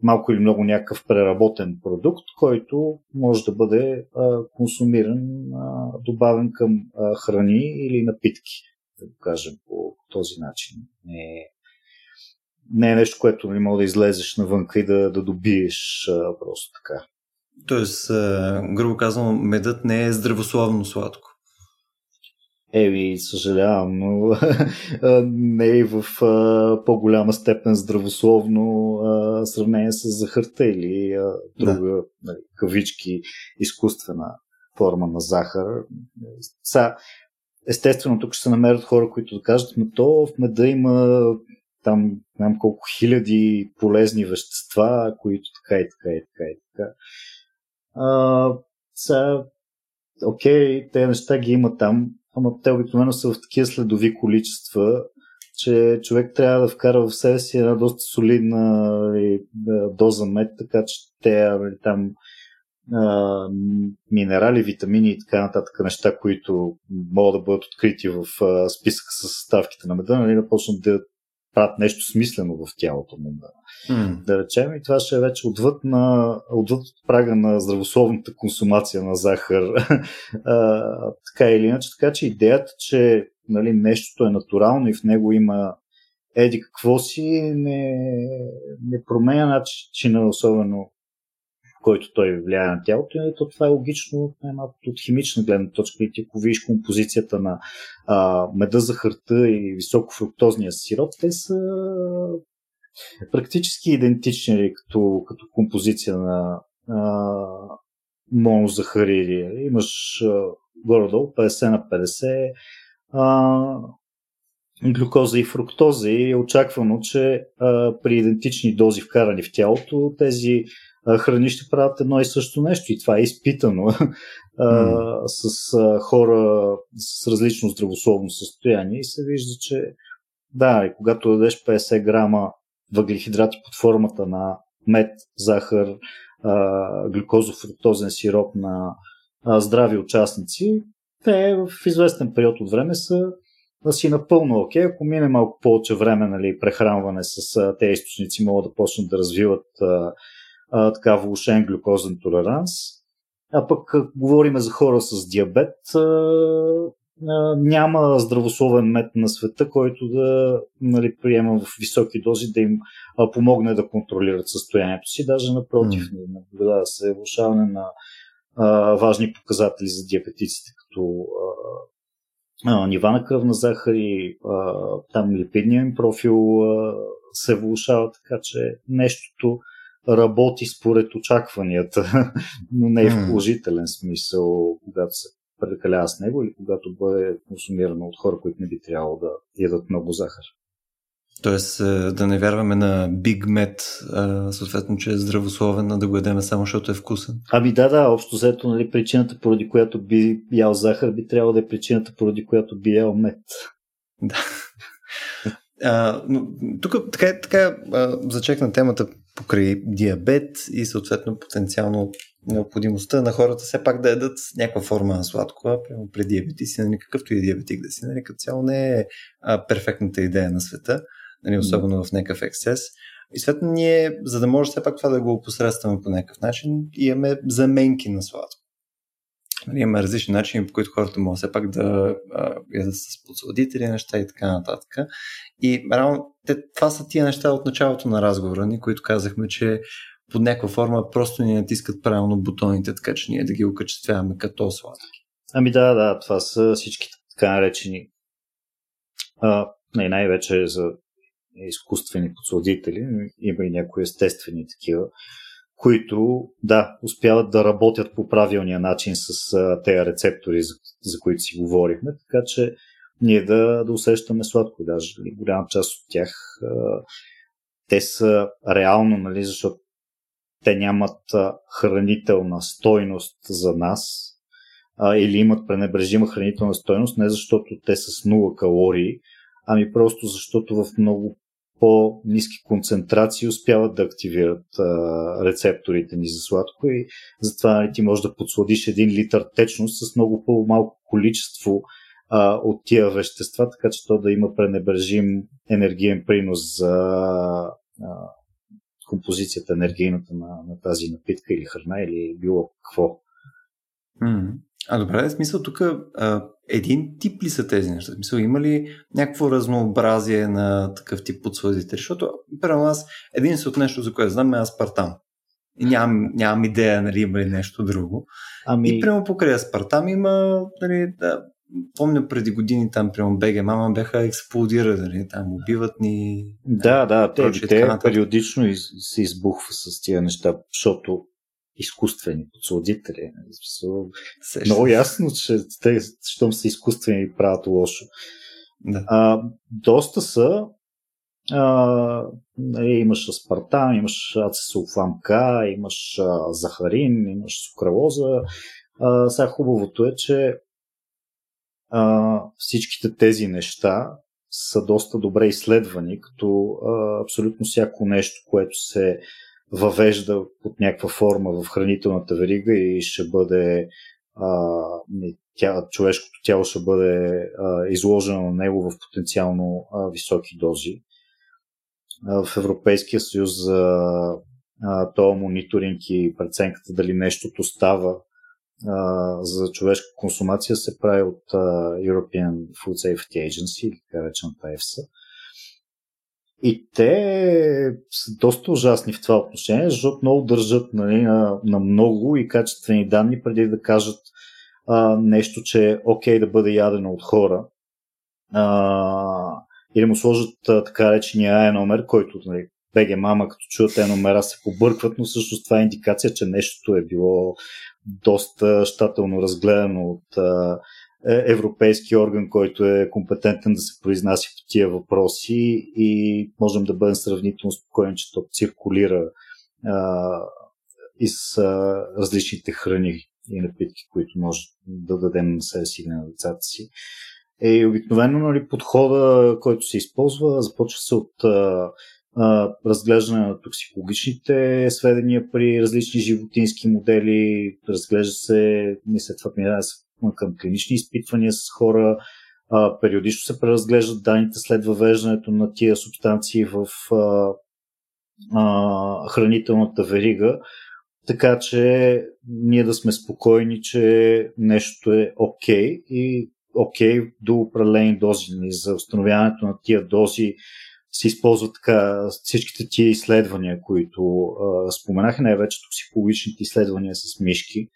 малко или много някакъв преработен продукт, който може да бъде а, консумиран, а, добавен към а, храни или напитки, да го кажем по, този начин. Не, не е нещо, което не нали, мога да излезеш навънка и да, да добиеш а, просто така. Тоест, а, грубо казвам, медът не е здравословно сладко. Еви, съжалявам, но <laughs> не е в а, по-голяма степен здравословно а, сравнение с захарта или а, друга, да. нали, кавички, изкуствена форма на захар. Са, естествено, тук ще се намерят хора, които да кажат, но то в меда има там знам колко хиляди полезни вещества, които така и така и така и така. А, са, окей, те неща ги има там, ама те обикновено са в такива следови количества, че човек трябва да вкара в себе си една доста солидна нали, доза мед, така че те нали, там а, минерали, витамини и така нататък неща, които могат да бъдат открити в а, списъка с съставките на меда, нали, да почнат да правят нещо смислено в тялото му. Да, mm. да речем. И това ще е вече отвъд, на, отвъд прага на здравословната консумация на захар. <laughs> а, така или иначе. Така че идеята, че нали, нещото е натурално и в него има еди какво си, не, не променя начина, особено който той влияе на тялото, и то това е логично от химична гледна точка. И ти ако видиш композицията на а, меда, захарта и високофруктозния сироп, те са практически идентични нали, като, като композиция на а. Имаш горе-долу 50 на 50 а, глюкоза и фруктоза и е очаквано, че а, при идентични дози вкарани в тялото тези храни ще правят едно и също нещо. И това е изпитано <laughs> mm. с а, хора с различно здравословно състояние и се вижда, че да, и когато дадеш 50 грама въглехидрати под формата на мед, захар, а, глюкозофруктозен сироп на а, здрави участници, те в известен период от време са да си напълно окей. Ако мине малко повече време нали, прехранване с а, тези източници, могат да почнат да развиват а, а, така влушен глюкозен толеранс. А пък а, говорим за хора с диабет, а, а, няма здравословен мед на света, който да нали, приема в високи дози да им а, помогне да контролират състоянието си. Даже напротив, mm. наблюдава се влушаване на а, важни показатели за диабетиците, като а, нива на кръвна захар и а, там липидния им профил а, се влушава, така че нещото работи според очакванията, <laughs> но не е в положителен смисъл, когато се прекалява с него или когато бъде консумирано от хора, които не би трябвало да ядат много захар. Тоест е, да не вярваме на Big Med, съответно, че е здравословен, а да го ядеме само защото е вкусен. Ами да, да, общо взето, нали, причината, поради която би ял захар, би трябвало да е причината, поради която би ял мед. Да. <laughs> А, но, тук така, така а, зачекна темата покрай диабет и съответно потенциално необходимостта на хората все пак да ядат някаква форма на сладко, а прямо при диабетици, нали, какъвто и диабетик да си, нали, като цяло не е а, перфектната идея на света, нали, особено в някакъв ексцес. И съответно ние, за да може все пак това да го опосредстваме по някакъв начин, имаме заменки на сладко. Нали, има различни начини, по които хората могат все пак да ядат с подсладители неща и така нататък. И реално, те, това са тия неща от началото на разговора ни, които казахме, че под някаква форма просто ни натискат правилно бутоните, така че ние да ги окачествяваме като сладки. Ами да, да, това са всички така наречени а, не, най-вече за изкуствени подсладители, има и някои естествени такива, които, да, успяват да работят по правилния начин с тези рецептори, за, за които си говорихме, така че ние да, да усещаме сладко. Даже голяма част от тях те са реално, нали, защото те нямат хранителна стойност за нас или имат пренебрежима хранителна стойност, не защото те са с 0 калории, ами просто защото в много по-низки концентрации успяват да активират а, рецепторите ни за сладко и затова ти можеш да подсладиш един литър течност с много по-малко количество а, от тия вещества, така че то да има пренебрежим енергиен принос за а, композицията енергийната на, на тази напитка или храна или било какво. А добре, в смисъл тук един тип ли са тези неща? В смисъл има ли някакво разнообразие на такъв тип подсладители? Защото, примерно аз, един от нещо, за което знам е аспартам. И нямам, нямам идея, нали, има ли нещо друго. Ами... И прямо покрай аспартам има, нали, да, помня преди години там, прямо БГ Мама бяха експлодирали, нали, там убиват ни. Да, да, те, те периодично из, се избухва с тия неща, защото изкуствени подсладители. Нали, много ясно, че те, щом са изкуствени, правят лошо. Да. А, доста са. А, нали, имаш аспартам, имаш ацесулфам К, имаш а, захарин, имаш сукралоза. А, сега хубавото е, че а, всичките тези неща са доста добре изследвани, като а, абсолютно всяко нещо, което се въвежда под някаква форма в хранителната верига и ще бъде а, тя, човешкото тяло ще бъде а, изложено на него в потенциално а, високи дози. А, в Европейския съюз за този мониторинг и преценката дали нещото става а, за човешка консумация се прави от а, European Food Safety Agency, така речената EFSA. И те са доста ужасни в това отношение, защото много държат нали, на, на много и качествени данни, преди да кажат а, нещо, че е окей да бъде ядено от хора. А, или му сложат а, така речения номер, който нали, БГ мама, като чуят те номера се побъркват, но всъщност това е индикация, че нещото е било доста щателно разгледано от а, е, европейски орган, който е компетентен да се произнася по тия въпроси и можем да бъдем сравнително спокойни, че то циркулира а, из а, различните храни и напитки, които може да дадем на себе си на децата си. Е, обикновено нали, подхода, който се използва, започва се от а, а, разглеждане на токсикологичните сведения при различни животински модели, разглежда се, след това минава към клинични изпитвания с хора, а, периодично се преразглеждат данните след въвеждането на тия субстанции в а, а, хранителната верига, така че ние да сме спокойни, че нещо е окей okay и окей okay до определени дози. Нали, за установяването на тия дози се използват така всичките тия изследвания, които а, споменах, най-вече токсикологичните изследвания с мишки,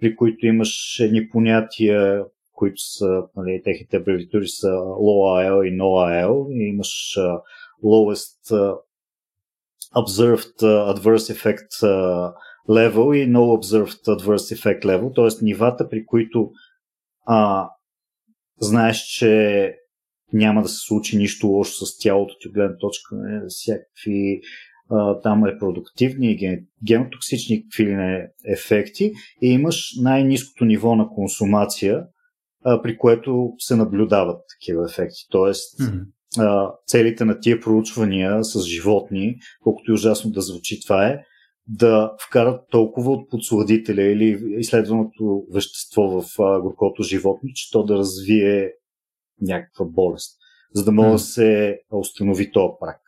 при които имаш едни понятия, които са, нали, техните абревитури са low IL и no IL, и имаш uh, lowest uh, observed uh, adverse effect uh, level и no observed adverse effect level, т.е. нивата, при които а, знаеш, че няма да се случи нищо лошо с тялото ти, гледна точка на всякакви а, там репродуктивни и генотоксични какви не ефекти и имаш най-низкото ниво на консумация, а, при което се наблюдават такива ефекти. Тоест, mm-hmm. а, целите на тия проучвания с животни, колкото и ужасно да звучи това е, да вкарат толкова от подсладителя или изследваното вещество в горкото животно, че то да развие някаква болест, за да може да се установи този прак.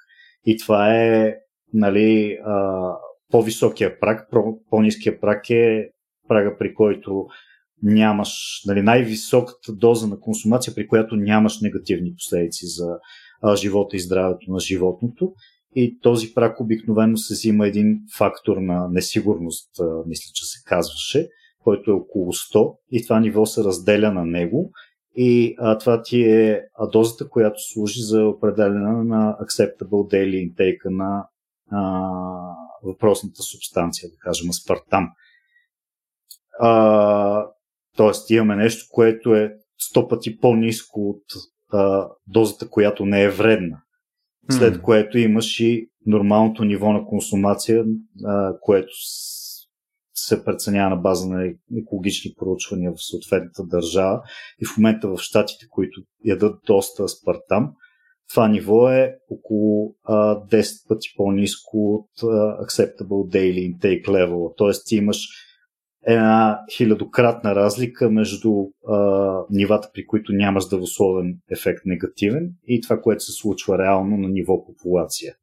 И това е нали, а, по-високия прак, по-низкия прак е прага, при който нямаш нали, най-високата доза на консумация, при която нямаш негативни последици за а, живота и здравето на животното. И този прак обикновено се взима един фактор на несигурност, а, мисля, че се казваше, който е около 100 и това ниво се разделя на него и а, това ти е дозата, която служи за определена на acceptable daily intake на а, въпросната субстанция, да кажем аспартам. А, тоест имаме нещо, което е 100 пъти по-низко от а, дозата, която не е вредна. след което имаш и нормалното ниво на консумация, а, което се преценява на база на екологични проучвания в съответната държава. И в момента в щатите, които ядат доста спартам, това ниво е около а, 10 пъти по-низко от а, Acceptable Daily Intake Level. Тоест ти имаш една хилядократна разлика между а, нивата, при които няма здравословен ефект негативен и това, което се случва реално на ниво популация.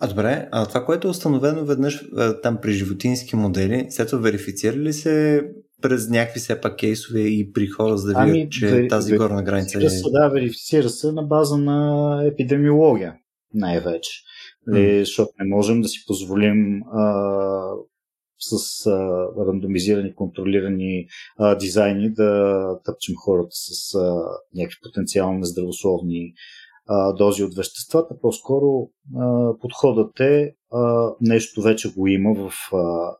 А добре, а това, което е установено веднъж там при животински модели, след това верифицира ли се през някакви все пак кейсове и при хора, за да ами, видят, че вери, тази горна граница е... Се, да, верифицира се на база на епидемиология най-вече. Mm. Защото не можем да си позволим а, с а, рандомизирани, контролирани а, дизайни да тъпчем хората с а, някакви потенциално нездравословни а, дози от веществата. По-скоро а, подходът е а, нещо вече го има в а,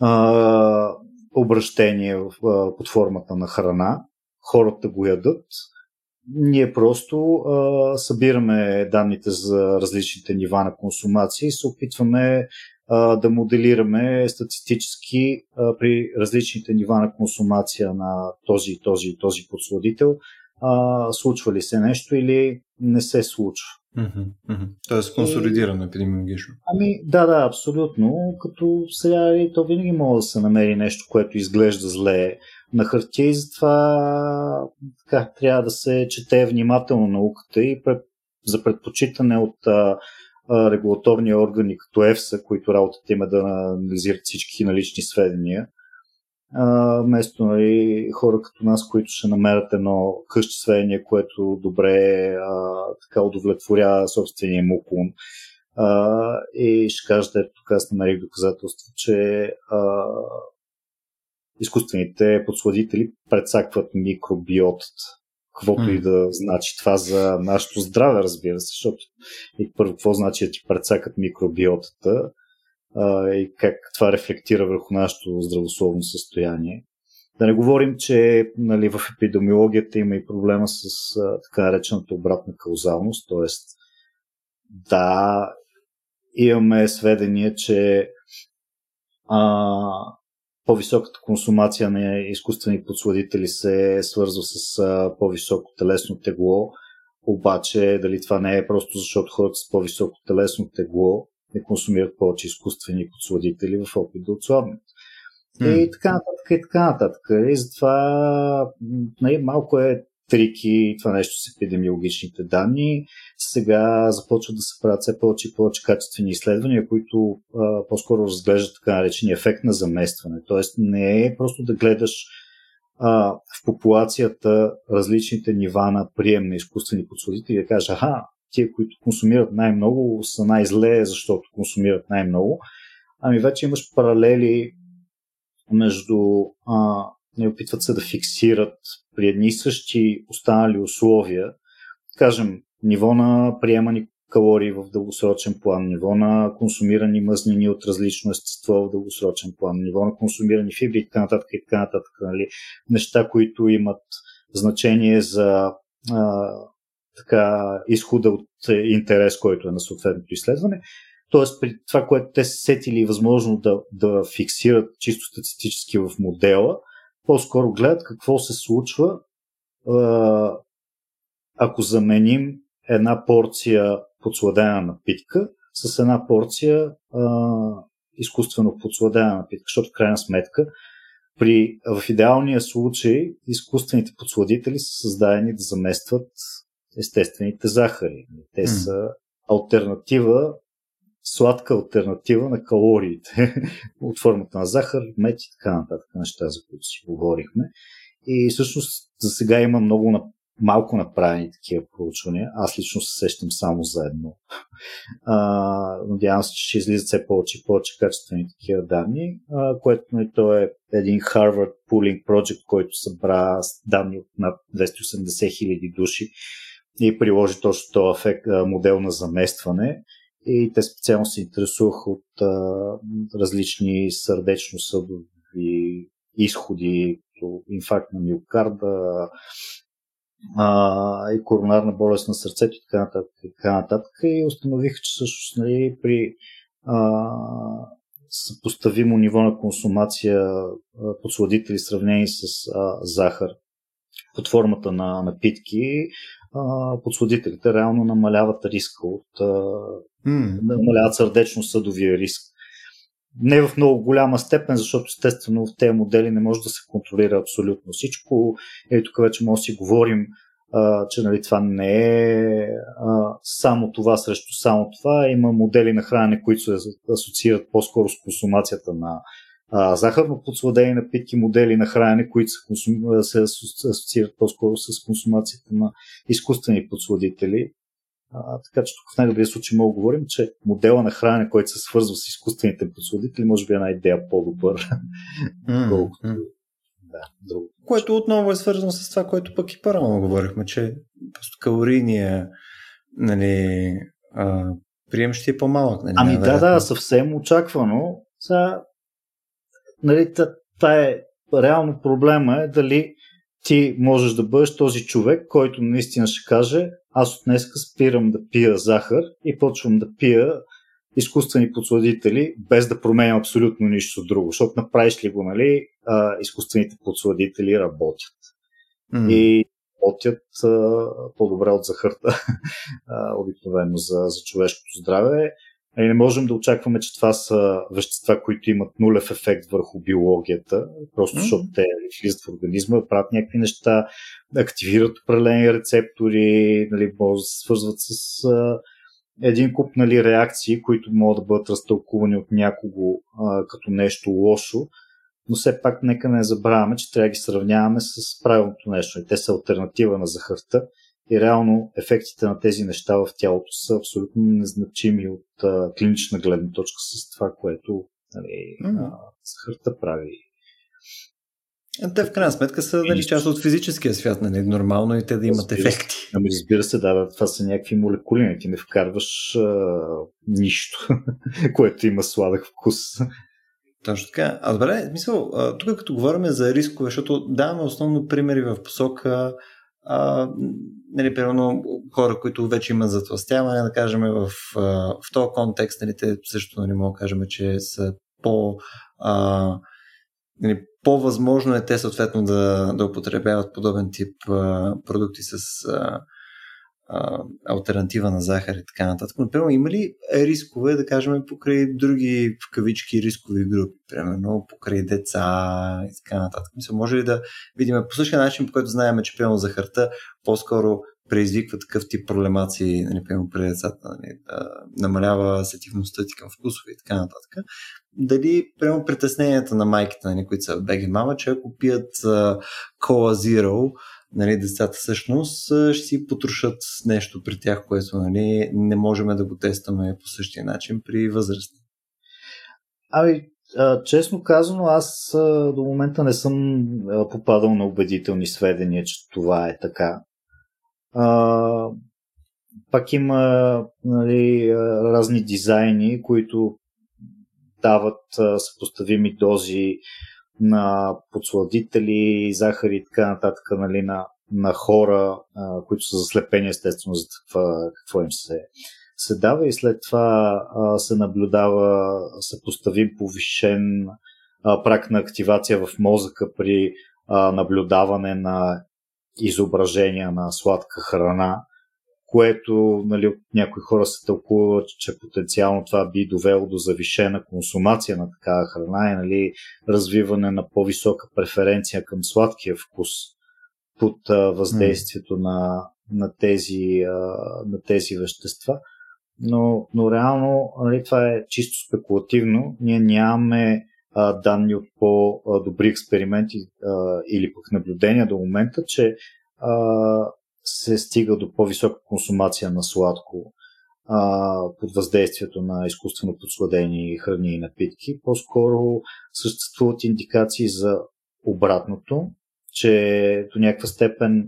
а, обращение под формата на храна. Хората го ядат. Ние просто а, събираме данните за различните нива на консумация и се опитваме а, да моделираме статистически а, при различните нива на консумация на този и този и този подсладител, а, случва ли се нещо или не се случва. Mm-hmm. Тоест консолидирано и... епидемиологично. Ами да, да, абсолютно. Като сега то винаги може да се намери нещо, което изглежда зле на хартия и затова така, трябва да се чете внимателно науката и пред, за предпочитане от а, регулаторни органи като ЕФСА, които работата има да анализират всички налични сведения, а, вместо нали, хора като нас, които ще намерят едно къщи сведение, което добре а, така удовлетворява собствения му кун. А, и ще кажете, тук аз намерих доказателство, че а, изкуствените подсладители предсакват микробиотата каквото mm. и да значи това за нашето здраве, разбира се, защото и първо какво значи да ти прецакат микробиотата а, и как това рефлектира върху нашето здравословно състояние. Да не говорим, че нали, в епидемиологията има и проблема с а, така наречената обратна каузалност, т.е. да, имаме сведения, че а, по-високата консумация на изкуствени подсладители се свързва с по-високо телесно тегло, обаче дали това не е просто защото хората с по-високо телесно тегло не консумират повече изкуствени подсладители в опит да отслабнат. Mm. И така нататък, и така нататък. И затова нали, малко е трики, това нещо с епидемиологичните данни. Сега започват да се правят все повече и повече качествени изследвания, които а, по-скоро разглеждат така наречения ефект на заместване. Тоест не е просто да гледаш а, в популацията различните нива на прием на изкуствени подсладители и да кажеш, аха, тия, които консумират най-много, са най-зле, защото консумират най-много. Ами вече имаш паралели между а, не опитват се да фиксират при едни и същи останали условия, кажем, ниво на приемани калории в дългосрочен план, ниво на консумирани мъзнини от различно естество в дългосрочен план, ниво на консумирани фибри и така нататък и така нататък. Нали? Неща, които имат значение за а, така, изхода от интерес, който е на съответното изследване. Тоест, при това, което те са сетили възможно да, да фиксират чисто статистически в модела, по-скоро гледат какво се случва, ако заменим една порция подсладена напитка с една порция изкуствено подсладена напитка, защото в крайна сметка при, в идеалния случай изкуствените подсладители са създадени да заместват естествените захари. Те са альтернатива сладка альтернатива на калориите <laughs> от формата на захар, мед и така нататък неща, за които си говорихме. И всъщност за сега има много на, малко направени такива проучвания. Аз лично се сещам само за едно. <laughs> А, надявам се, че ще излизат все повече и повече качествени такива данни, а, което и то е един Harvard Pooling Project, който събра данни от над 280 хиляди души и приложи точно този ефект, модел на заместване и те специално се интересуваха от а, различни сърдечно-съдови изходи, като инфаркт на миокарда, а, и коронарна болест на сърцето и така нататък. И, така нататък. и установих, че всъщност нали, при а, съпоставимо ниво на консумация подсладители, сравнени с а, захар под формата на напитки, подсладителите реално намаляват риска от mm. намаляват сърдечно-съдовия риск. Не в много голяма степен, защото естествено в тези модели не може да се контролира абсолютно всичко. Ето тук вече може да си говорим а, че нали, това не е а, само това срещу само това. Има модели на хранене, които се асоциират по-скоро с консумацията на а, захарно подсладени напитки, модели на хранене, които се, консум... се асоциират по-скоро с консумацията на изкуствени подсладители. А, така че тук в най-добрия случай мога да говорим, че модела на хранене, който се свързва с изкуствените подсладители, може би е една идея по-добър, mm, колкото да, друго. Което отново е свързано с това, което пък и първо говорихме, че просто калорийния нали, а, прием ще е по-малък. Нали, ами да, да, съвсем очаквано. Сега, нали, това е реално проблема е дали ти можеш да бъдеш този човек, който наистина ще каже аз от днеска спирам да пия захар и почвам да пия изкуствени подсладители, без да променя абсолютно нищо друго. Защото направиш ли го, нали, а, изкуствените подсладители работят. Mm. И работят а, по-добре от захарта, <laughs> а, обикновено за, за човешкото здраве. И не можем да очакваме, че това са вещества, които имат нулев ефект върху биологията, просто mm. защото те влизат в организма, правят някакви неща, активират определени рецептори, нали, може да се свързват с а, един куп нали, реакции, които могат да бъдат разтълкувани от някого а, като нещо лошо, но все пак нека не забравяме, че трябва да ги сравняваме с правилното нещо. И те са альтернатива на захарта и реално ефектите на тези неща в тялото са абсолютно незначими от а, клинична гледна точка с това, което нали, mm-hmm. захарта прави. Те в крайна сметка са нали, част от физическия свят, нали? нормално и те да имат разбира ефекти. Ами разбира се, да, да, това са някакви молекули, ти не вкарваш а, нищо, <laughs> което има сладък вкус. Точно така. А добре, мисъл, тук като говорим за рискове, защото даваме основно примери в посока а, нали, примерно хора, които вече имат затластяване, да кажем в, в този контекст, нали, те също нали, мога да кажем, че са по а, нали, по-възможно е те съответно да, да употребяват подобен тип а, продукти с а, а, альтернатива на захар и така нататък. Например, има ли рискове, да кажем, покрай други в кавички рискови групи, примерно покрай деца и така нататък? Мисля, може ли да видим по същия начин, по който знаем, че примерно захарта по-скоро предизвиква такъв тип проблемации, нали, примерно при децата, нали, да намалява сетивността ти към вкусове и така нататък. Дали, примерно, притесненията на майките, нали, които са беги мама, че ако пият uh, Cola Zero, нали, децата всъщност ще си потрошат нещо при тях, което нали, не можем да го тестваме по същия начин при възрастни. Ами, честно казано, аз до момента не съм попадал на убедителни сведения, че това е така. Пак има нали, разни дизайни, които дават съпоставими дози на подсладители, захари и така нататък нали, на, на хора, а, които са заслепени естествено за какво, какво им се, се дава. И след това а, се наблюдава съпоставим повишен а, прак на активация в мозъка при а, наблюдаване на изображения на сладка храна, което нали, някои хора се тълкува, че потенциално това би довело до завишена консумация на такава храна и нали, развиване на по-висока преференция към сладкия вкус под а, въздействието mm. на, на, тези, а, на тези вещества. Но, но реално нали, това е чисто спекулативно. Ние нямаме а, данни от по-добри експерименти а, или пък наблюдения до момента, че а, се стига до по-висока консумация на сладко а, под въздействието на изкуствено подсладени храни и напитки. По-скоро съществуват индикации за обратното, че до някаква степен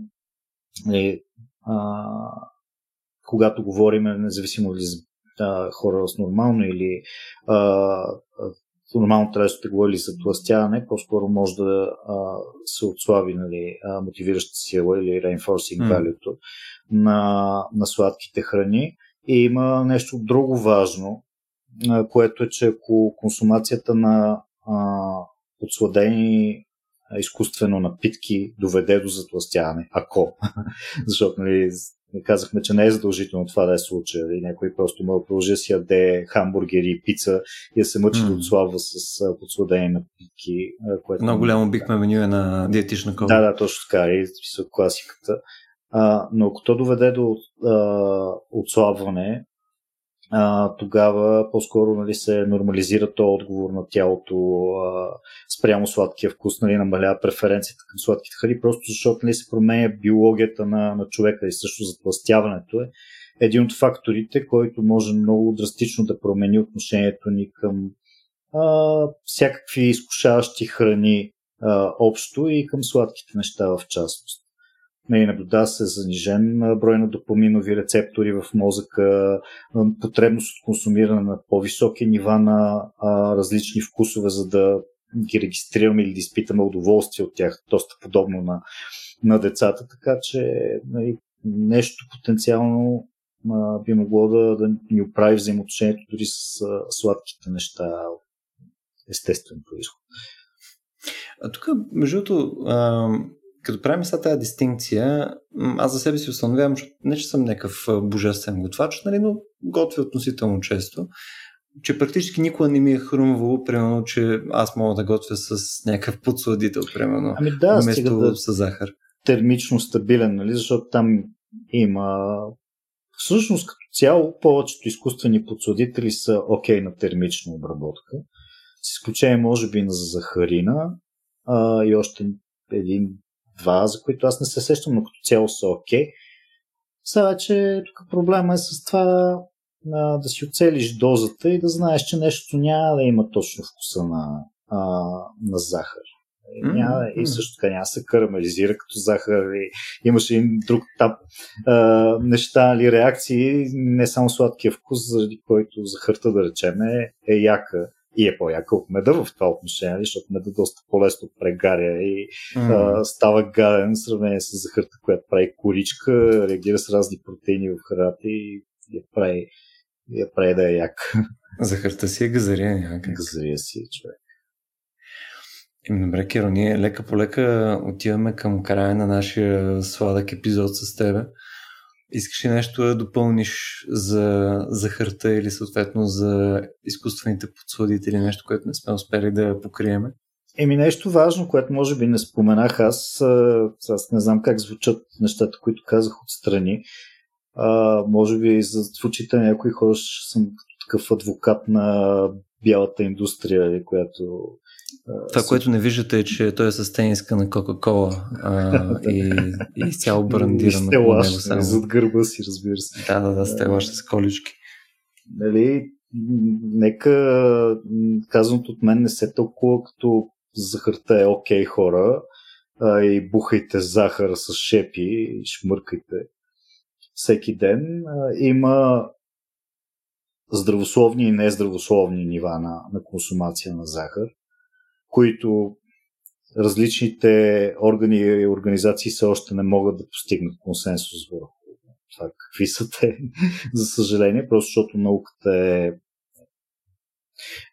е, а, когато говорим, независимо ли за хора с нормално или а, нормално трябва да сте говорили за тластяване, по-скоро може да а, се отслаби нали, мотивираща сила или reinforcing mm. value на, на сладките храни. И има нещо друго важно, а, което е, че ако консумацията на а, подсладени изкуствено напитки доведе до затластяване, ако. <laughs> Защото нали, казахме, че не е задължително това да е случая. И някой просто може да продължи да си яде хамбургери и пица и да се мъчи mm. да отслабва с подсладени напитки. Което Много голямо бихме меню е на диетична кола. Да, да, точно така. И са класиката. А, но ако то доведе до а, отслабване, а, тогава по-скоро нали, се нормализира то отговор на тялото а, спрямо сладкия вкус, нали, намалява преференцията към сладките храни, просто защото нали, се променя биологията на, на човека и също затластяването е един от факторите, който може много драстично да промени отношението ни към а, всякакви изкушаващи храни а, общо и към сладките неща в частност. Нали, наблюдава се занижен брой на допаминови рецептори в мозъка, потребност от консумиране на по-високи нива на а, различни вкусове, за да ги регистрираме или да изпитаме удоволствие от тях, доста подобно на, на децата, така че нали, нещо потенциално а, би могло да, да ни оправи взаимоотношението дори с а, сладките неща естествен происход. А тук, между другото, като правим сега тази дистинкция, аз за себе си установявам, че не че съм някакъв божествен готвач, нали, но готвя относително често, че практически никога не ми е хрумвало, примерно, че аз мога да готвя с някакъв подсладител, примерно, ами да, вместо да с захар. Термично стабилен, нали, защото там има Всъщност, като цяло, повечето изкуствени подсладители са окей okay на термична обработка. С изключение, може би, на захарина а, и още един два, за които аз не се сещам, но като цяло са окей. Okay. Сега вече тук проблема е с това а, да си оцелиш дозата и да знаеш, че нещо няма да има точно вкуса на, а, на захар. Mm-hmm. Няма, и също така няма се карамелизира като захар. И имаше един друг тап а, неща или реакции, не само сладкия вкус, заради който захарта, да речем, е, е яка и е по-яка от меда в това отношение, защото меда доста по-лесно прегаря и mm. а, става гаден в сравнение с захарта, която прави коричка, реагира с разни протеини в храната и я прави, я прави да е як. Захарта си е газария някак. Газария си е човек. Еми, добре, Керо, ние лека по лека отиваме към края на нашия сладък епизод с тебе. Искаш ли нещо да допълниш за захарта или съответно за изкуствените подсладители, нещо, което не сме успели да покриеме? Еми нещо важно, което може би не споменах аз, аз не знам как звучат нещата, които казах отстрани. А, може би за на някои хора съм такъв адвокат на бялата индустрия, която това, което не виждате е, че той е с тениска на Кока-Кола <laughs> и, и цяло брандирано. И стелаш, само. зад гърба си, разбира се. Да, да, да, стелаш с колички. Нали, нека казаното от мен не се толкова като захарта е окей okay, хора а, и бухайте захар с шепи и шмъркайте всеки ден. А, има здравословни и нездравословни нива на, на консумация на захар които различните органи и организации все още не могат да постигнат консенсус върху това какви са те, <laughs> за съжаление, просто защото науката е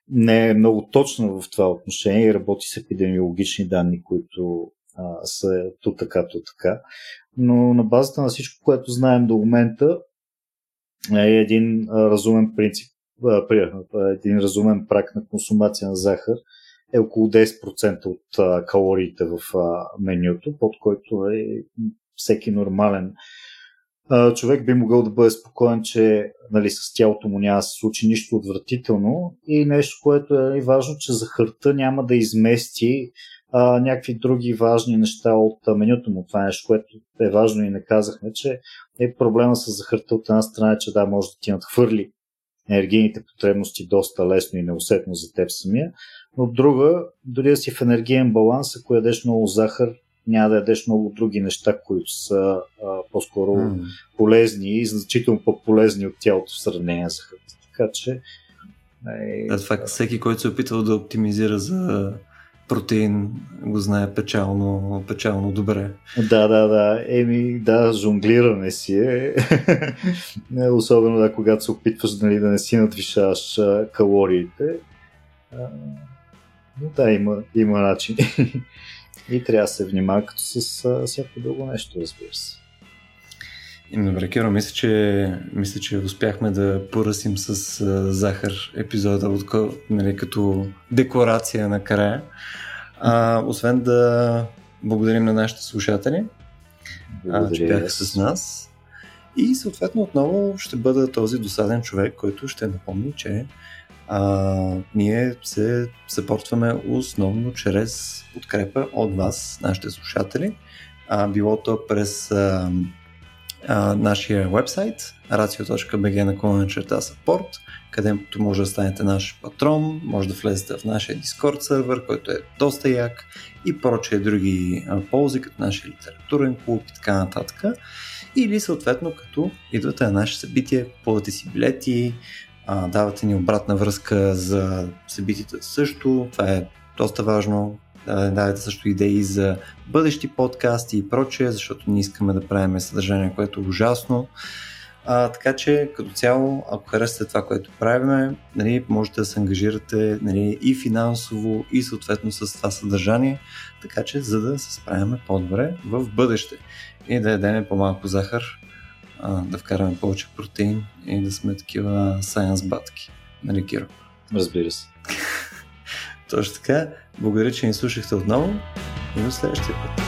не е много точна в това отношение и работи с епидемиологични данни, които а, са то така, то така. Но на базата на всичко, което знаем до момента, е един разумен принцип, а, един разумен прак на консумация на захар е около 10% от а, калориите в а, менюто, под който е всеки нормален а, човек би могъл да бъде спокоен, че нали, с тялото му няма да се случи нищо отвратително и нещо, което е важно, че захарта няма да измести а, някакви други важни неща от менюто му. Това е нещо, което е важно и не казахме, че е проблема с захарта от една страна, че да, може да ти надхвърли енергийните потребности доста лесно и неусетно за теб самия, от друга, дори да си в енергиен баланс, ако ядеш много захар, няма да ядеш много други неща, които са а, по-скоро mm. полезни и значително по-полезни от тялото в сравнение с захарта. Така че Е, да, това всеки, който се е опитал да оптимизира за протеин, го знае печално, печално добре. Да, да, да. Еми, да, жонглиране си е. <laughs> Особено да, когато се опитваш нали, да не си надвишаваш калориите. Но да, има, има начин. <laughs> И трябва да се внимава като с всяко друго нещо, разбира се. Добре, Киро, мисля че, мисля, че успяхме да поръсим с а, захар епизода от, нали, като декларация накрая. А, освен да благодарим на нашите слушатели, а, че бяха с нас. И съответно отново ще бъда този досаден човек, който ще напомни, че а, ние се съпортваме основно чрез подкрепа от вас, нашите слушатели. А, било то през а, а, нашия вебсайт racio.bg на черта support, където може да станете наш патрон, може да влезете в нашия Discord сервер, който е доста як и прочие други а, ползи, като нашия литературен клуб и така нататък. Или съответно, като идвате на наши събития, купувате си билети, давате ни обратна връзка за събитията също. Това е доста важно. Давайте също идеи за бъдещи подкасти и прочее, защото ние искаме да правим съдържание, което е ужасно. А, така че като цяло, ако харесате това, което правим, нали, можете да се ангажирате нали, и финансово, и съответно с това съдържание, така че за да се справяме по-добре в бъдеще и да ядем по-малко захар, а, да вкараме повече протеин и да сме такива science батки. Нали, Киро? Разбира се. <laughs> Точно така. Благодаря, че ни слушахте отново и до следващия път.